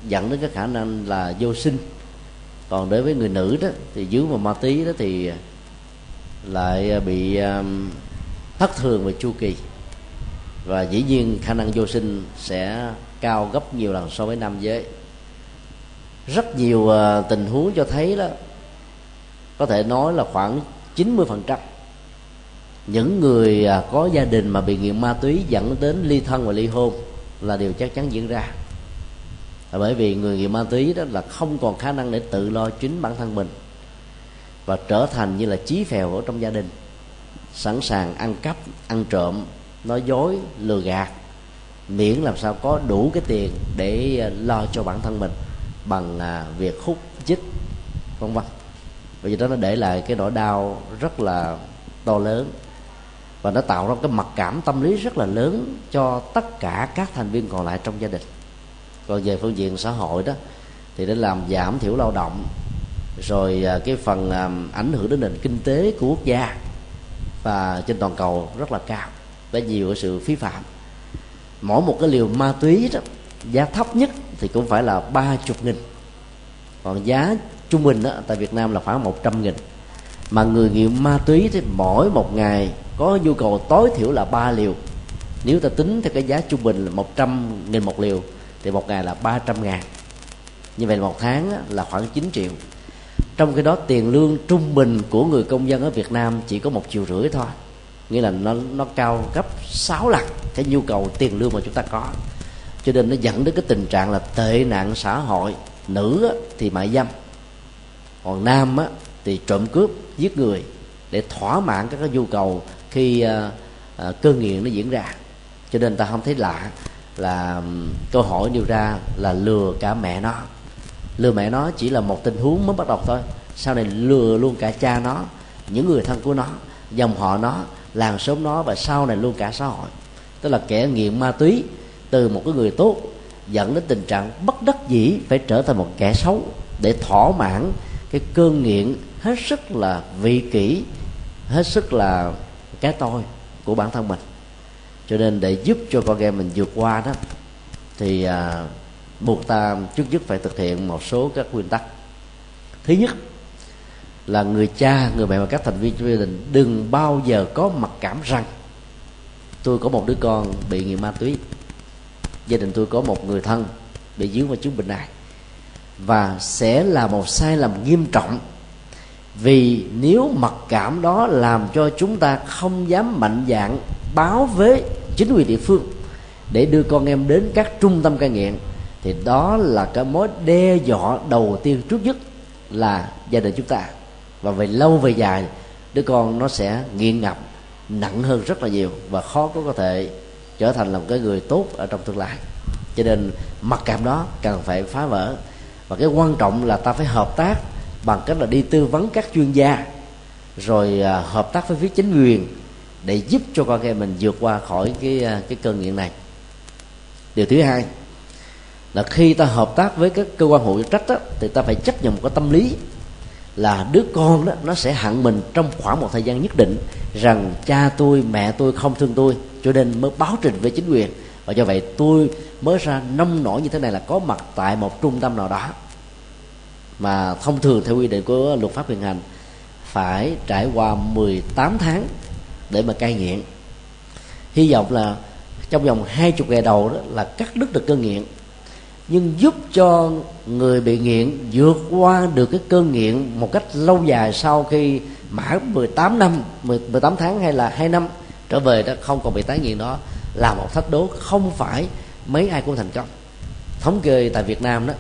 dẫn đến cái khả năng là vô sinh còn đối với người nữ đó thì dưới mà ma túy đó thì lại bị um, thất thường về chu kỳ. Và dĩ nhiên khả năng vô sinh sẽ cao gấp nhiều lần so với nam giới. Rất nhiều uh, tình huống cho thấy đó có thể nói là khoảng 90% những người uh, có gia đình mà bị nghiện ma túy dẫn đến ly thân và ly hôn là điều chắc chắn diễn ra là bởi vì người nghiện ma túy đó là không còn khả năng để tự lo chính bản thân mình và trở thành như là chí phèo ở trong gia đình. Sẵn sàng ăn cắp, ăn trộm, nói dối, lừa gạt, miễn làm sao có đủ cái tiền để à, lo cho bản thân mình bằng à, việc hút chích vân vân. Vì đó nó để lại cái nỗi đau rất là to lớn và nó tạo ra cái mặc cảm tâm lý rất là lớn cho tất cả các thành viên còn lại trong gia đình còn về phương diện xã hội đó thì để làm giảm thiểu lao động rồi à, cái phần à, ảnh hưởng đến nền kinh tế của quốc gia và trên toàn cầu rất là cao với nhiều sự phí phạm. Mỗi một cái liều ma túy đó giá thấp nhất thì cũng phải là ba chục nghìn. Còn giá trung bình đó, tại Việt Nam là khoảng một trăm nghìn. Mà người nghiện ma túy thì mỗi một ngày có nhu cầu tối thiểu là ba liều. Nếu ta tính theo cái giá trung bình là một trăm nghìn một liều thì một ngày là ba trăm ngàn. Như vậy là một tháng là khoảng 9 triệu. Trong cái đó, tiền lương trung bình của người công dân ở Việt Nam chỉ có một triệu rưỡi thôi. Nghĩa là nó nó cao gấp 6 lần cái nhu cầu tiền lương mà chúng ta có. Cho nên nó dẫn đến cái tình trạng là tệ nạn xã hội. Nữ thì mại dâm. Còn nam thì trộm cướp, giết người để thỏa mãn các cái nhu cầu khi cơ cơn nghiện nó diễn ra. Cho nên ta không thấy lạ là câu hỏi điều ra là lừa cả mẹ nó. Lừa mẹ nó chỉ là một tình huống mới bắt đầu thôi. Sau này lừa luôn cả cha nó, những người thân của nó, dòng họ nó, làng xóm nó và sau này luôn cả xã hội. Tức là kẻ nghiện ma túy từ một cái người tốt dẫn đến tình trạng bất đắc dĩ phải trở thành một kẻ xấu để thỏa mãn cái cơn nghiện hết sức là vị kỷ, hết sức là cái tôi của bản thân mình cho nên để giúp cho con em mình vượt qua đó thì à, buộc ta trước nhất phải thực hiện một số các nguyên tắc. Thứ nhất là người cha người mẹ và các thành viên trong gia đình đừng bao giờ có mặc cảm rằng tôi có một đứa con bị nghiện ma túy. Gia đình tôi có một người thân bị dướng vào chứng bệnh này và sẽ là một sai lầm nghiêm trọng vì nếu mặc cảm đó làm cho chúng ta không dám mạnh dạng báo với chính quyền địa phương để đưa con em đến các trung tâm cai nghiện, thì đó là cái mối đe dọa đầu tiên trước nhất là gia đình chúng ta. Và về lâu về dài, đứa con nó sẽ nghiện ngập nặng hơn rất là nhiều và khó có có thể trở thành là một cái người tốt ở trong tương lai. Cho nên mặc cảm đó cần phải phá vỡ. Và cái quan trọng là ta phải hợp tác bằng cách là đi tư vấn các chuyên gia, rồi à, hợp tác với phía chính quyền để giúp cho con em mình vượt qua khỏi cái à, cái cơn nghiện này. Điều thứ hai là khi ta hợp tác với các cơ quan hữu trách đó, thì ta phải chấp nhận một cái tâm lý là đứa con đó nó sẽ hận mình trong khoảng một thời gian nhất định rằng cha tôi mẹ tôi không thương tôi cho nên mới báo trình với chính quyền. Và do vậy tôi mới ra nông nổi như thế này là có mặt tại một trung tâm nào đó. Mà thông thường theo quy định của luật pháp hiện hành phải trải qua 18 tháng để mà cai nghiện. Hy vọng là trong vòng hai chục ngày đầu đó là cắt đứt được cơn nghiện, nhưng giúp cho người bị nghiện vượt qua được cái cơn nghiện một cách lâu dài sau khi mã 18 năm 18 tháng hay là 2 năm trở về đó không còn bị tái nghiện đó, là một thách đố không phải mấy ai cũng thành công. Thống kê tại Việt Nam đó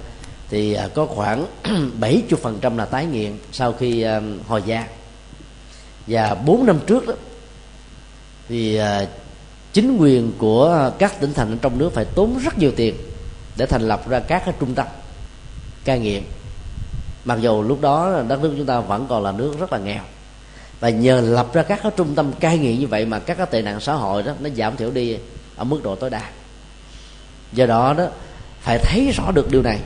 thì à, có khoảng 70% là tái nghiện sau khi à, hồi gia và 4 năm trước đó thì à, chính quyền của các tỉnh thành trong nước phải tốn rất nhiều tiền để thành lập ra các cái trung tâm cai nghiện. Mặc dù lúc đó đất nước chúng ta vẫn còn là nước rất là nghèo. Và nhờ lập ra các cái trung tâm cai nghiện như vậy mà các cái tệ nạn xã hội đó, nó giảm thiểu đi ở mức độ tối đa. Do đó đó, phải thấy rõ được điều này.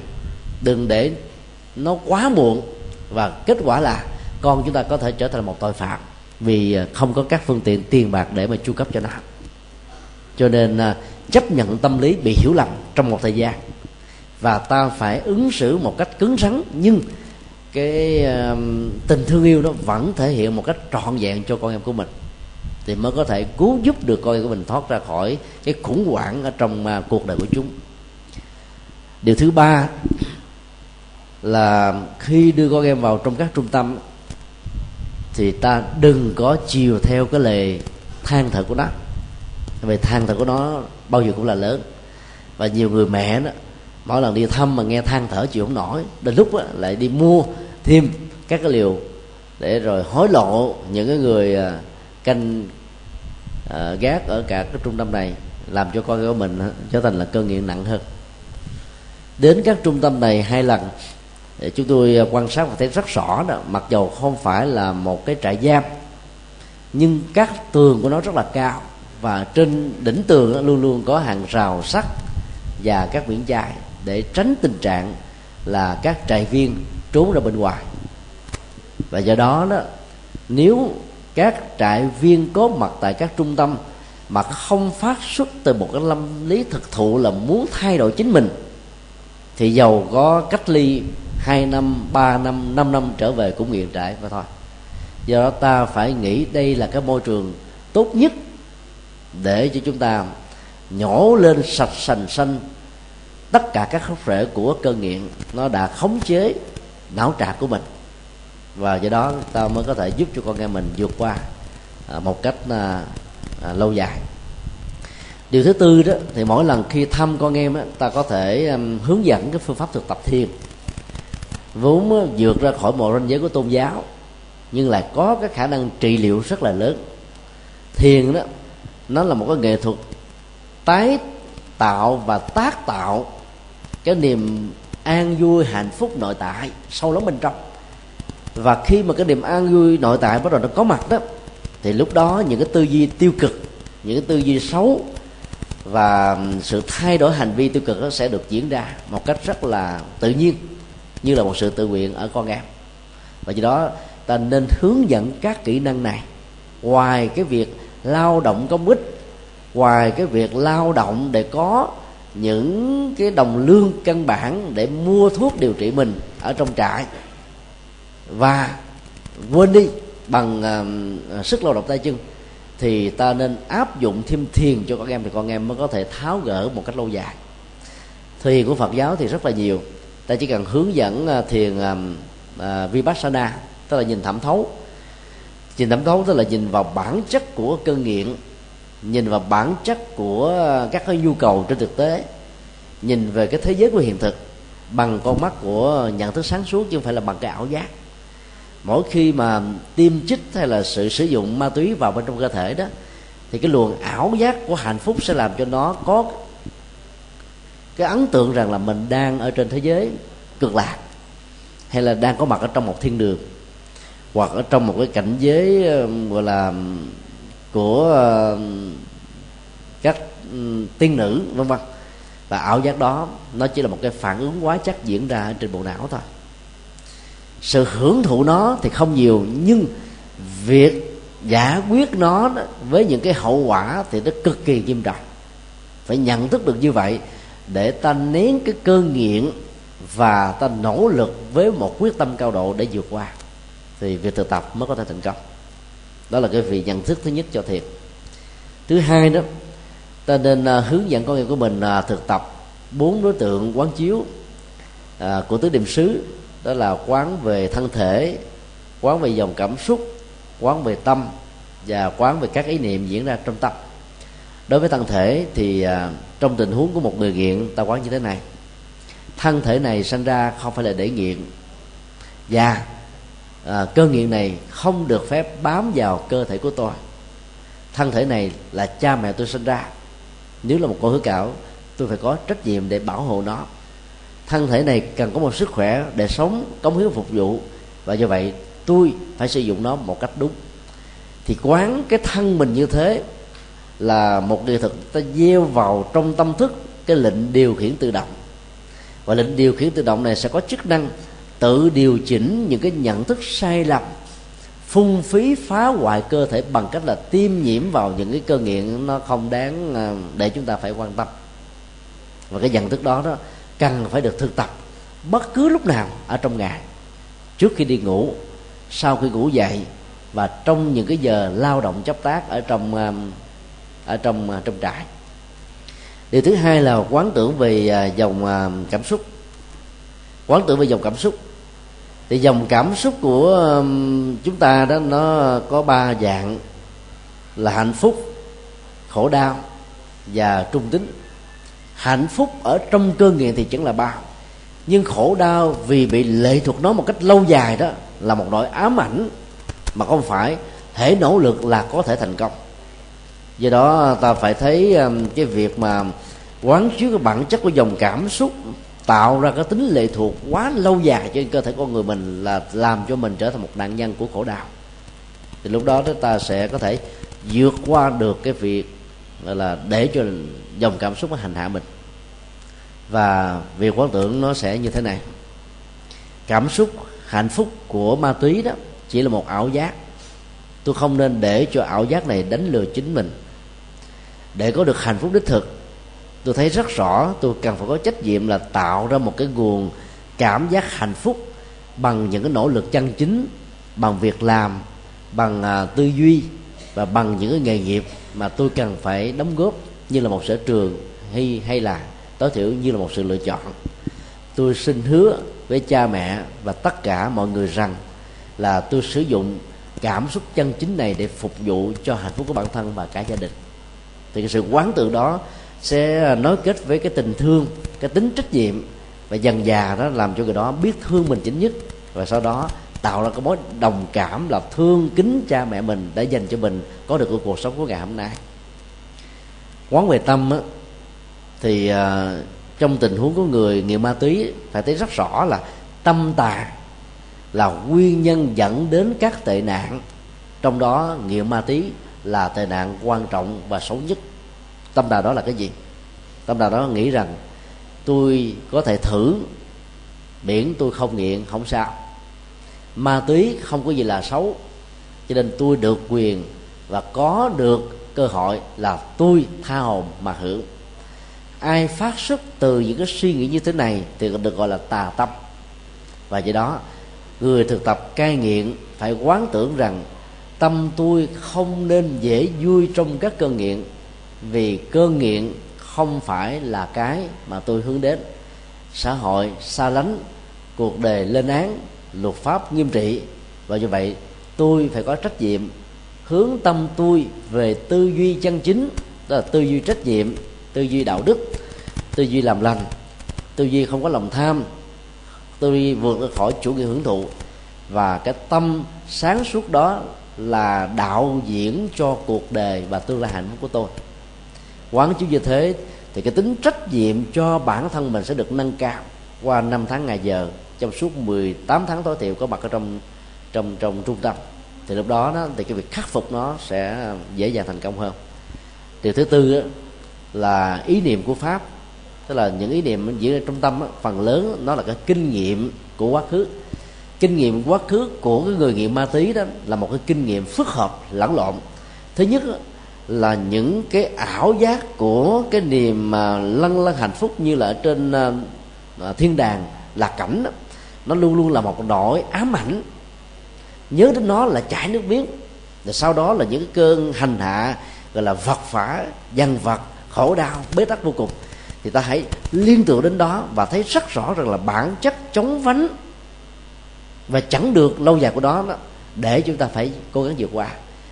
Đừng để nó quá muộn và kết quả là con chúng ta có thể trở thành một tội phạm vì à, không có các phương tiện tiền bạc để mà chu cấp cho nó. Cho nên à, chấp nhận tâm lý bị hiểu lầm trong một thời gian. Và ta phải ứng xử một cách cứng rắn nhưng cái uh, tình thương yêu đó vẫn thể hiện một cách trọn vẹn cho con em của mình. Thì mới có thể cứu giúp được con em của mình thoát ra khỏi cái khủng hoảng ở trong uh, cuộc đời của chúng. Điều thứ ba là khi đưa con em vào trong các trung tâm thì ta đừng có chiều theo cái lời than thở của nó. Vì than thở của nó bao giờ cũng là lớn. Và nhiều người mẹ đó mỗi lần đi thăm mà nghe than thở chịu không nổi đến lúc đó, lại đi mua thêm các cái liều để rồi hối lộ những cái người à, canh uh, gác ở cả cái trung tâm này làm cho con của mình trở thành là cơn nghiện nặng hơn. Đến các trung tâm này hai lần để chúng tôi à, quan sát và thấy rất rõ đó, mặc dầu không phải là một cái trại giam, nhưng các tường của nó rất là cao và trên đỉnh tường luôn luôn có hàng rào sắt và các biển chai để tránh tình trạng là các trại viên trốn ra bên ngoài. Và do đó đó, nếu các trại viên có mặt tại các trung tâm mà không phát xuất từ một cái lâm lý thực thụ là muốn thay đổi chính mình, thì giàu có cách ly 2 năm, 3 năm, 5 năm trở về cũng nghiện trại và thôi. Do đó ta phải nghĩ đây là cái môi trường tốt nhất để cho chúng ta nhổ lên sạch sành xanh tất cả các khớp rễ của cơn nghiện nó đã khống chế não trạng của mình. Và do đó ta mới có thể giúp cho con em mình vượt qua à, một cách à, à, lâu dài. Điều thứ tư đó thì mỗi lần khi thăm con em đó, ta có thể um, hướng dẫn cái phương pháp thực tập thiền vốn vượt ra khỏi một ranh giới của tôn giáo, nhưng lại có cái khả năng trị liệu rất là lớn. Thiền đó, nó là một cái nghệ thuật tái tạo và tác tạo cái niềm an vui, hạnh phúc nội tại sâu lắm bên trong. Và khi mà cái niềm an vui nội tại bắt đầu nó có mặt đó, thì lúc đó những cái tư duy tiêu cực, những cái tư duy xấu và sự thay đổi hành vi tiêu cực nó sẽ được diễn ra một cách rất là tự nhiên như là một sự tự nguyện ở con em. Và do đó ta nên hướng dẫn các kỹ năng này. Ngoài cái việc lao động công ích ngoài cái việc lao động để có những cái đồng lương căn bản để mua thuốc điều trị mình ở trong trại. Và quên đi bằng uh, sức lao động tay chân thì ta nên áp dụng thêm thiền cho con em thì con em mới có thể tháo gỡ một cách lâu dài. Thiền của Phật giáo thì rất là nhiều ta chỉ cần hướng dẫn à, thiền uh, vipassana tức là nhìn thẩm thấu. Nhìn thẩm thấu tức là nhìn vào bản chất của cơn nghiện nhìn vào bản chất của các cái nhu cầu trên thực tế nhìn về cái thế giới của hiện thực bằng con mắt của nhận thức sáng suốt chứ không phải là bằng cái ảo giác. Mỗi khi mà tiêm chích hay là sự sử dụng ma túy vào bên trong cơ thể đó thì cái luồng ảo giác của hạnh phúc sẽ làm cho nó có cái ấn tượng rằng là mình đang ở trên thế giới cực lạc, hay là đang có mặt ở trong một thiên đường, hoặc ở trong một cái cảnh giới gọi là của các tiên nữ, vân vân. Và ảo giác đó, nó chỉ là một cái phản ứng quá chắc diễn ra trên bộ não thôi. Sự hưởng thụ nó thì không nhiều, nhưng việc giải quyết nó với những cái hậu quả thì nó cực kỳ nghiêm trọng. Phải nhận thức được như vậy để ta nén cái cơn nghiện và ta nỗ lực với một quyết tâm cao độ để vượt qua, thì việc thực tập mới có thể thành công. Đó là cái vị nhận thức thứ nhất cho thiệt. thứ hai đó, ta nên à, hướng dẫn con em của mình à, thực tập bốn đối tượng quán chiếu à, của tứ điểm xứ. Đó là quán về thân thể, quán về dòng cảm xúc, quán về tâm và quán về các ý niệm diễn ra trong tâm đối với thân thể thì à, trong tình huống của một người nghiện ta quán như thế này. Thân thể này sinh ra không phải là để nghiện. Và à, cơ nghiện này không được phép bám vào cơ thể của tôi. Thân thể này là cha mẹ tôi sinh ra. Nếu là một con hứa cảo tôi phải có trách nhiệm để bảo hộ nó. Thân thể này cần có một sức khỏe để sống cống hiến phục vụ. Và do vậy tôi phải sử dụng nó một cách đúng. Thì quán cái thân mình như thế là một nghệ thuật ta gieo vào trong tâm thức cái lệnh điều khiển tự động. Và lệnh điều khiển tự động này sẽ có chức năng tự điều chỉnh những cái nhận thức sai lầm, phung phí phá hoại cơ thể bằng cách là tiêm nhiễm vào những cái cơ nghiện nó không đáng à, để chúng ta phải quan tâm. Và cái nhận thức đó đó cần phải được thực tập bất cứ lúc nào ở trong ngày, trước khi đi ngủ, sau khi ngủ dậy và trong những cái giờ lao động chấp tác ở trong à, ở trong à, trong trại. Điều thứ hai là quán tưởng về à, dòng à, cảm xúc. Quán tưởng về dòng cảm xúc. Thì dòng cảm xúc của chúng ta đó, nó có ba dạng là hạnh phúc, khổ đau và trung tính. Hạnh phúc ở trong cơ nghiện thì chẳng là bao, nhưng khổ đau vì bị lệ thuộc nó một cách lâu dài đó là một nỗi ám ảnh mà không phải thể nỗ lực là có thể thành công do đó, ta phải thấy um, cái việc mà quán chiếu cái bản chất của dòng cảm xúc tạo ra cái tính lệ thuộc quá lâu dài trên cơ thể con người mình là làm cho mình trở thành một nạn nhân của khổ đau. Thì lúc đó chúng ta sẽ có thể vượt qua được cái việc là, để cho dòng cảm xúc nó hành hạ mình. Và việc quán tưởng nó sẽ như thế này. Cảm xúc, hạnh phúc của ma túy đó chỉ là một ảo giác tôi không nên để cho ảo giác này đánh lừa chính mình. Để có được hạnh phúc đích thực tôi thấy rất rõ tôi cần phải có trách nhiệm là tạo ra một cái nguồn cảm giác hạnh phúc bằng những cái nỗ lực chân chính bằng việc làm bằng à, tư duy và bằng những cái nghề nghiệp mà tôi cần phải đóng góp như là một sở trường hay hay là tối thiểu như là một sự lựa chọn. Tôi xin hứa với cha mẹ và tất cả mọi người rằng là tôi sử dụng cảm xúc chân chính này để phục vụ cho hạnh phúc của bản thân và cả gia đình. Thì cái sự quán tự đó sẽ nối kết với cái tình thương cái tính trách nhiệm và dần già đó làm cho người đó biết thương mình chính nhất. Và sau đó tạo ra cái mối đồng cảm là thương kính cha mẹ mình đã dành cho mình có được cuộc sống của ngày hôm nay. Quán về tâm á, thì uh, trong tình huống của người nghiện ma túy phải thấy rất rõ là tâm tà là nguyên nhân dẫn đến các tệ nạn. Trong đó, nghiện ma túy là tệ nạn quan trọng và xấu nhất. Tâm đà đó là cái gì? Tâm đà đó nghĩ rằng, tôi có thể thử, miễn tôi không nghiện, không sao. Ma túy không có gì là xấu, cho nên tôi được quyền và có được cơ hội là tôi tha hồn mà hưởng. Ai phát xuất từ những cái suy nghĩ như thế này thì được gọi là tà tâm. Và do đó người thực tập cai nghiện phải quán tưởng rằng tâm tôi không nên dễ vui trong các cơn nghiện, vì cơn nghiện không phải là cái mà tôi hướng đến. Xã hội xa lánh, cuộc đời lên án, luật pháp nghiêm trị. Và như vậy, tôi phải có trách nhiệm hướng tâm tôi về tư duy chân chính, đó là tư duy trách nhiệm, tư duy đạo đức, tư duy làm lành, tư duy không có lòng tham tôi vượt ra khỏi chủ nghĩa hưởng thụ. Và cái tâm sáng suốt đó là đạo diễn cho cuộc đời và tương lai hạnh phúc của tôi. Quán chiếu như thế thì cái tính trách nhiệm cho bản thân mình sẽ được nâng cao qua năm tháng ngày giờ. Trong suốt 18 tháng tối thiểu có mặt ở trong trong trong trung tâm. Thì lúc đó, đó thì cái việc khắc phục nó sẽ dễ dàng thành công hơn. Điều thứ tư đó, là ý niệm của pháp tức là những ý niệm diễn ra trong tâm đó, phần lớn nó là cái kinh nghiệm của quá khứ. Kinh nghiệm quá khứ của cái người nghiện ma túy đó là một cái kinh nghiệm phức hợp lẫn lộn. Thứ nhất là những cái ảo giác của cái niềm mà lăn lăn hạnh phúc như là ở trên uh, thiên đàng là cảnh đó, nó luôn luôn là một nỗi ám ảnh. Nhớ đến nó là chảy nước miếng. Rồi sau đó là những cái cơn hành hạ gọi là vật phả dằn vật khổ đau bế tắc vô cùng thì ta hãy liên tưởng đến đó và thấy rất rõ rằng là bản chất chống vánh và chẳng được lâu dài của đó, đó để chúng ta phải cố gắng vượt qua.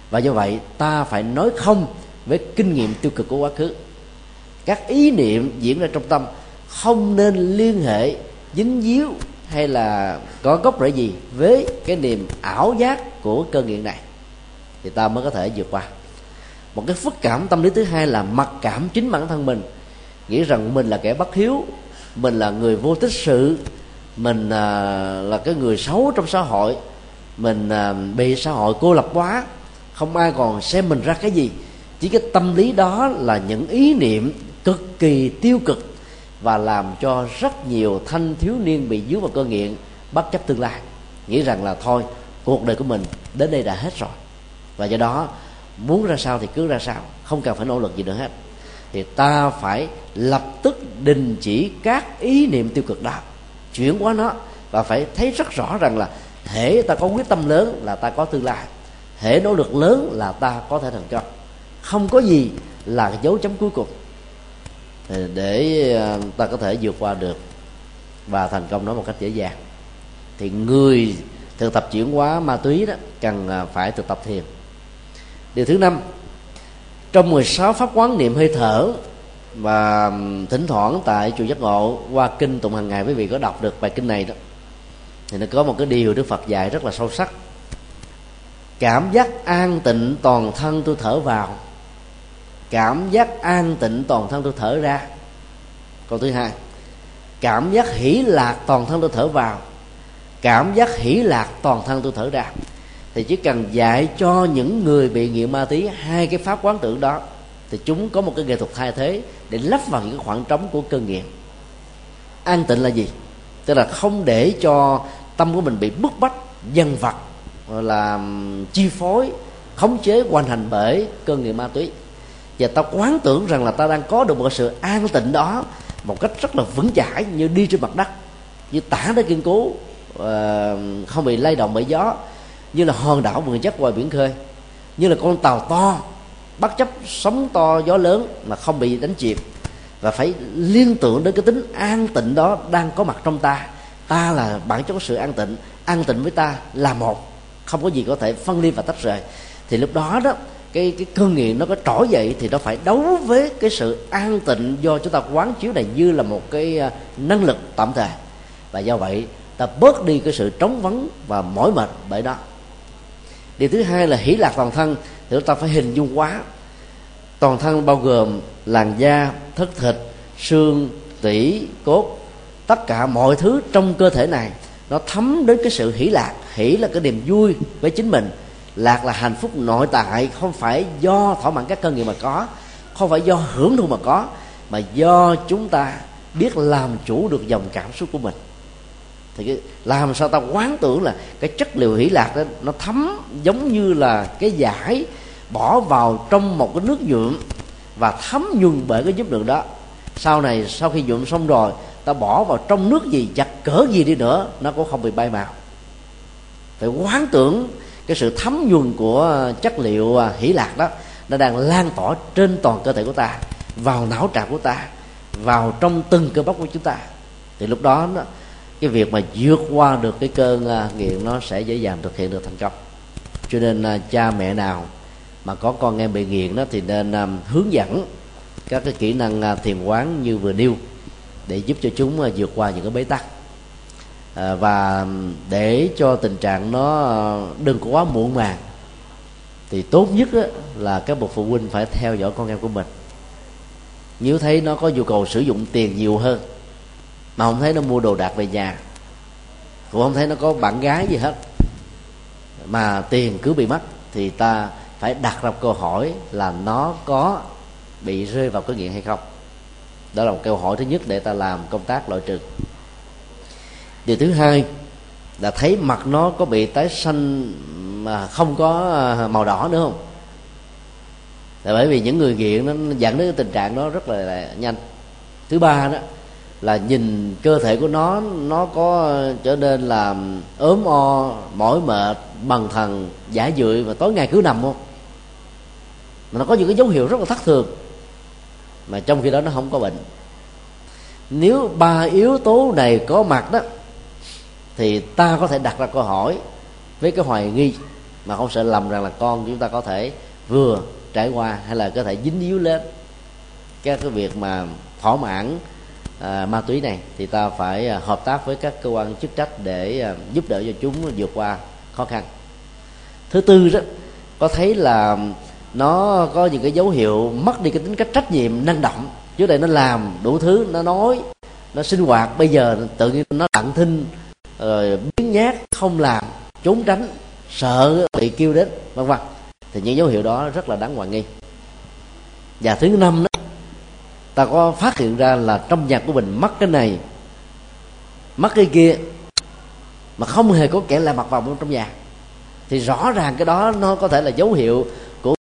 Và do vậy ta phải nói không với kinh nghiệm tiêu cực của quá khứ. Các ý niệm diễn ra trong tâm không nên liên hệ dính díu hay là có gốc rễ gì với cái niềm ảo giác của cơn nghiện này. Thì ta mới có thể vượt qua. Một cái phức cảm tâm lý thứ hai là mặc cảm chính bản thân mình nghĩ rằng mình là kẻ bất hiếu mình là người vô tích sự mình à, là cái người xấu trong xã hội mình à, bị xã hội cô lập quá không ai còn xem mình ra cái gì. Chỉ cái tâm lý đó là những ý niệm cực kỳ tiêu cực và làm cho rất nhiều thanh thiếu niên bị dướng vào cơn nghiện bất chấp tương lai. Nghĩ rằng là thôi cuộc đời của mình đến đây đã hết rồi. Và do đó muốn ra sao thì cứ ra sao không cần phải nỗ lực gì nữa hết thì ta phải lập tức đình chỉ các ý niệm tiêu cực đó, chuyển qua nó và phải thấy rất rõ rằng là thể ta có quyết tâm lớn là ta có tương lai thể nỗ lực lớn là ta có thể thành công. Không có gì là dấu chấm cuối cùng. Để ờ, ta có thể vượt qua được và thành công nó một cách dễ dàng, thì người thực tập chuyển hóa ma túy đó cần ờ, phải thực tập thiền. Điều thứ năm trong 16 pháp quán niệm hơi thở và thỉnh thoảng tại chùa giác ngộ, qua kinh tụng hàng ngày, quý vị có đọc được bài kinh này đó, thì nó có một cái điều đức phật dạy rất là sâu sắc. Cảm giác an tịnh toàn thân tôi thở vào. Cảm giác an tịnh toàn thân tôi thở ra. Câu thứ hai, cảm giác hỷ lạc toàn thân tôi thở vào. Cảm giác hỷ lạc toàn thân tôi thở ra thì chỉ cần dạy cho những người bị nghiện ma túy hai cái pháp quán tưởng đó, thì chúng có một cái nghệ thuật thay thế để lấp vào những khoảng trống của cơn nghiện. An tịnh là gì? Tức là không để cho tâm của mình bị bức bách dân vật là chi phối, khống chế hoàn hành bởi cơn nghiện ma túy. Và ta quán tưởng rằng là ta đang có được một sự an tịnh đó một cách rất là vững chãi như đi trên mặt đất, như tả đá kiên cố ờ, không bị lay động bởi gió như là hòn đảo vừa chất ngoài biển khơi. Như là con tàu to, bất chấp sóng to gió lớn mà không bị đánh chìm. Và phải liên tưởng đến cái tính an tịnh đó đang có mặt trong ta. Ta là bản chất của sự an tịnh. An tịnh với ta là một. Không có gì có thể phân ly và tách rời. Thì lúc đó đó, cái cái cơn nghiện nó có trỗi dậy thì nó phải đấu với cái sự an tịnh do chúng ta quán chiếu này như là một cái à, năng lực tạm thời. Và do vậy, ta bớt đi cái sự trống vắng và mỏi mệt bởi đó điều thứ hai là hỷ lạc toàn thân, thì chúng ta phải hình dung quá. Toàn thân bao gồm làn da, thất thịt, xương, tủy, cốt, tất cả mọi thứ trong cơ thể này, nó thấm đến cái sự hỷ lạc. Hỷ là cái niềm vui với chính mình. Lạc là hạnh phúc nội tại, không phải do thỏa mãn các cơn nghiệp mà có, không phải do hưởng thụ mà có, mà do chúng ta biết làm chủ được dòng cảm xúc của mình thì cái, làm sao ta quán tưởng là cái chất liệu hỷ lạc đó nó thấm giống như là cái giải bỏ vào trong một cái nước nhuộm và thấm nhuần bởi cái giúp lượng đó. Sau này sau khi nhuộm xong rồi ta bỏ vào trong nước gì giặt cỡ gì đi nữa nó cũng không bị bay màu. Phải quán tưởng cái sự thấm nhuần của chất liệu à, hỷ lạc đó nó đang lan tỏa trên toàn cơ thể của ta vào não trạng của ta vào trong từng cơ bắp của chúng ta. Thì lúc đó nó, cái việc mà vượt qua được cái cơn à, nghiện nó sẽ dễ dàng thực hiện được thành công. Cho nên à, cha mẹ nào mà có con em bị nghiện đó thì nên à, hướng dẫn các cái kỹ năng thiền quán như vừa nêu để giúp cho chúng vượt qua những cái bế tắc. À, và để cho tình trạng nó đừng có quá muộn màng thì tốt nhất là các bậc phụ huynh phải theo dõi con em của mình. Nếu thấy nó có nhu cầu sử dụng tiền nhiều hơn mà không thấy nó mua đồ đạc về nhà. Cũng không thấy nó có bạn gái gì hết. Mà tiền cứ bị mất thì ta phải đặt ra câu hỏi là nó có bị rơi vào cái nghiện hay không? Đó là một câu hỏi thứ nhất để ta làm công tác loại trừ. Điều thứ hai là thấy mặt nó có bị tái xanh mà không có à, màu đỏ nữa không? Là bởi vì những người nghiện nó dẫn đến cái tình trạng đó rất là, là nhanh. Thứ ba đó là nhìn cơ thể của nó nó có trở nên là ốm o, mỏi mệt, bằng thần giả dưỡi và tối ngày cứ nằm không? Mà nó có những cái dấu hiệu rất là thất thường. Mà trong khi đó nó không có bệnh. Nếu ba yếu tố này có mặt đó, thì ta có thể đặt ra câu hỏi với cái hoài nghi mà không sợ lầm rằng là con chúng ta có thể vừa trải qua hay là có thể dính díu lên. Các cái việc mà thỏa mãn à, ma túy này thì ta phải à, hợp tác với các cơ quan chức trách để à, giúp đỡ cho chúng vượt qua khó khăn. Thứ tư đó có thấy là nó có những cái dấu hiệu mất đi cái tính cách trách nhiệm năng động trước đây nó làm đủ thứ nó nói nó sinh hoạt bây giờ tự nhiên nó lặng thinh rồi biến nhát không làm trốn tránh sợ bị kêu đến vân vân. Thì những dấu hiệu đó rất là đáng hoài nghi. Và thứ năm đó ta có phát hiện ra là trong nhà của mình mất cái này mất cái kia, mà không hề có kẻ lạ mặt vào trong nhà. Thì rõ ràng cái đó nó có thể là dấu hiệu của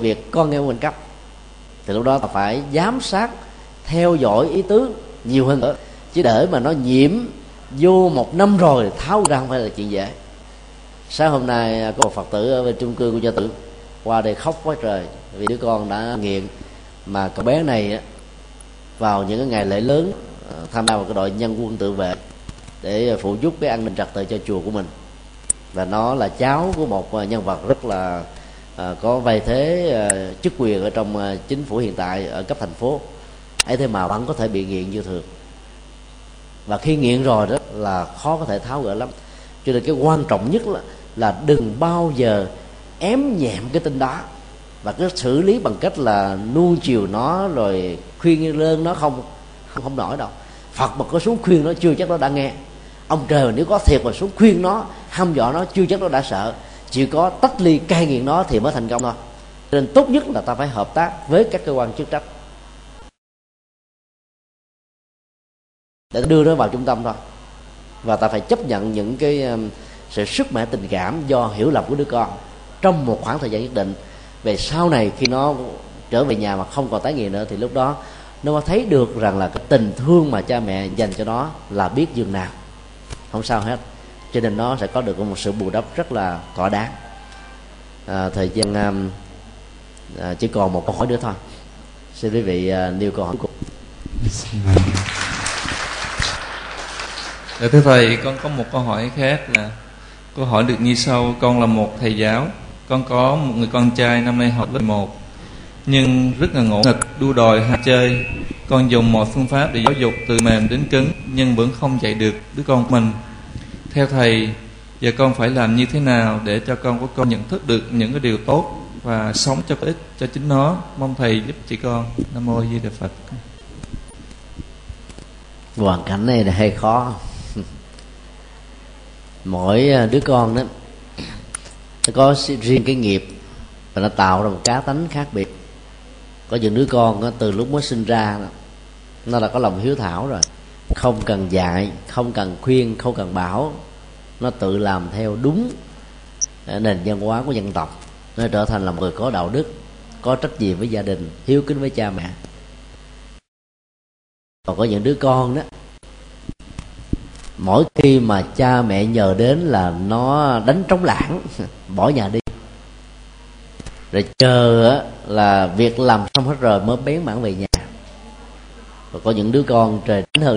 việc con nghe mình cấp thì lúc đó ta phải giám sát, theo dõi ý tứ nhiều hơn nữa. Chứ để mà nó nhiễm vô một năm rồi, tháo ra không phải là chuyện dễ. Sáng hôm nay có một phật tử ở bên trung cư của gia tử qua đây khóc quá trời vì đứa con đã nghiện. Mà cậu bé này vào những cái ngày lễ lớn ờ, tham gia vào cái đội nhân quân tự vệ để phụ giúp cái an ninh trật tự cho chùa của mình. Và nó là cháu của một ờ, nhân vật rất là ờ, có vai thế chức quyền ở trong chính phủ hiện tại ở cấp thành phố. Ấy thế mà vẫn có thể bị nghiện như thường. Và khi nghiện rồi đó là khó có thể tháo gỡ lắm. Cho nên cái quan trọng nhất là, là đừng bao giờ ém nhẹm cái tin đó. Và cứ xử lý bằng cách là nuôi chiều nó rồi khuyên lơn nó không không, không nổi đâu. Phật mà có xuống khuyên nó chưa chắc nó đã nghe. Ông trời nếu có thiệt mà xuống khuyên nó hăm dọa nó chưa chắc nó đã sợ. Chỉ có tách ly cai nghiện nó thì mới thành công thôi. Nên tốt nhất là ta phải hợp tác với các cơ quan chức trách. Để đưa nó vào trung tâm thôi. Và ta phải chấp nhận những cái um, sự sức mẻ tình cảm do hiểu lầm của đứa con trong một khoảng thời gian nhất định về sau này khi nó trở về nhà mà không còn tái nghiện nữa thì lúc đó nó thấy được rằng là cái tình thương mà cha mẹ dành cho nó là biết dường nào. Không sao hết. Cho nên nó sẽ có được một sự bù đắp rất là thỏa đáng. À, thời gian um, à, chỉ còn một câu hỏi nữa thôi. Xin quý vị à, nêu câu hỏi cuối cùng. Dạ thưa thầy, con có một câu hỏi khác là câu hỏi được như sau: con là một thầy giáo, con có một người con trai năm nay học lớp 1 nhưng rất là ngỗ nghịch, đua đòi ham chơi. Con dùng mọi phương pháp để giáo dục từ mềm đến cứng nhưng vẫn không dạy được đứa con của mình. Theo thầy, giờ con phải làm như thế nào để cho con của con nhận thức được những cái điều tốt và sống cho có ích cho chính nó? Mong thầy giúp chị con. Nam mô Di Đà Phật. hoàn cảnh này là hơi khó mỗi à, đứa con đó nó có riêng cái nghiệp và nó tạo ra một cá tánh khác biệt. Có những đứa con đó, từ lúc mới sinh ra đó, nó đã có lòng hiếu thảo rồi. Không cần dạy không cần khuyên không cần bảo. Nó tự làm theo đúng à, nền văn hóa của dân tộc. Nó trở thành là một người có đạo đức có trách nhiệm với gia đình hiếu kính với cha mẹ. Còn có những đứa con đó mỗi khi mà cha mẹ nhờ đến là nó đánh trống lãng, bỏ nhà đi. Rồi chờ là việc làm xong hết rồi mới bén mảng về nhà. Và có những đứa con trời đánh hơn.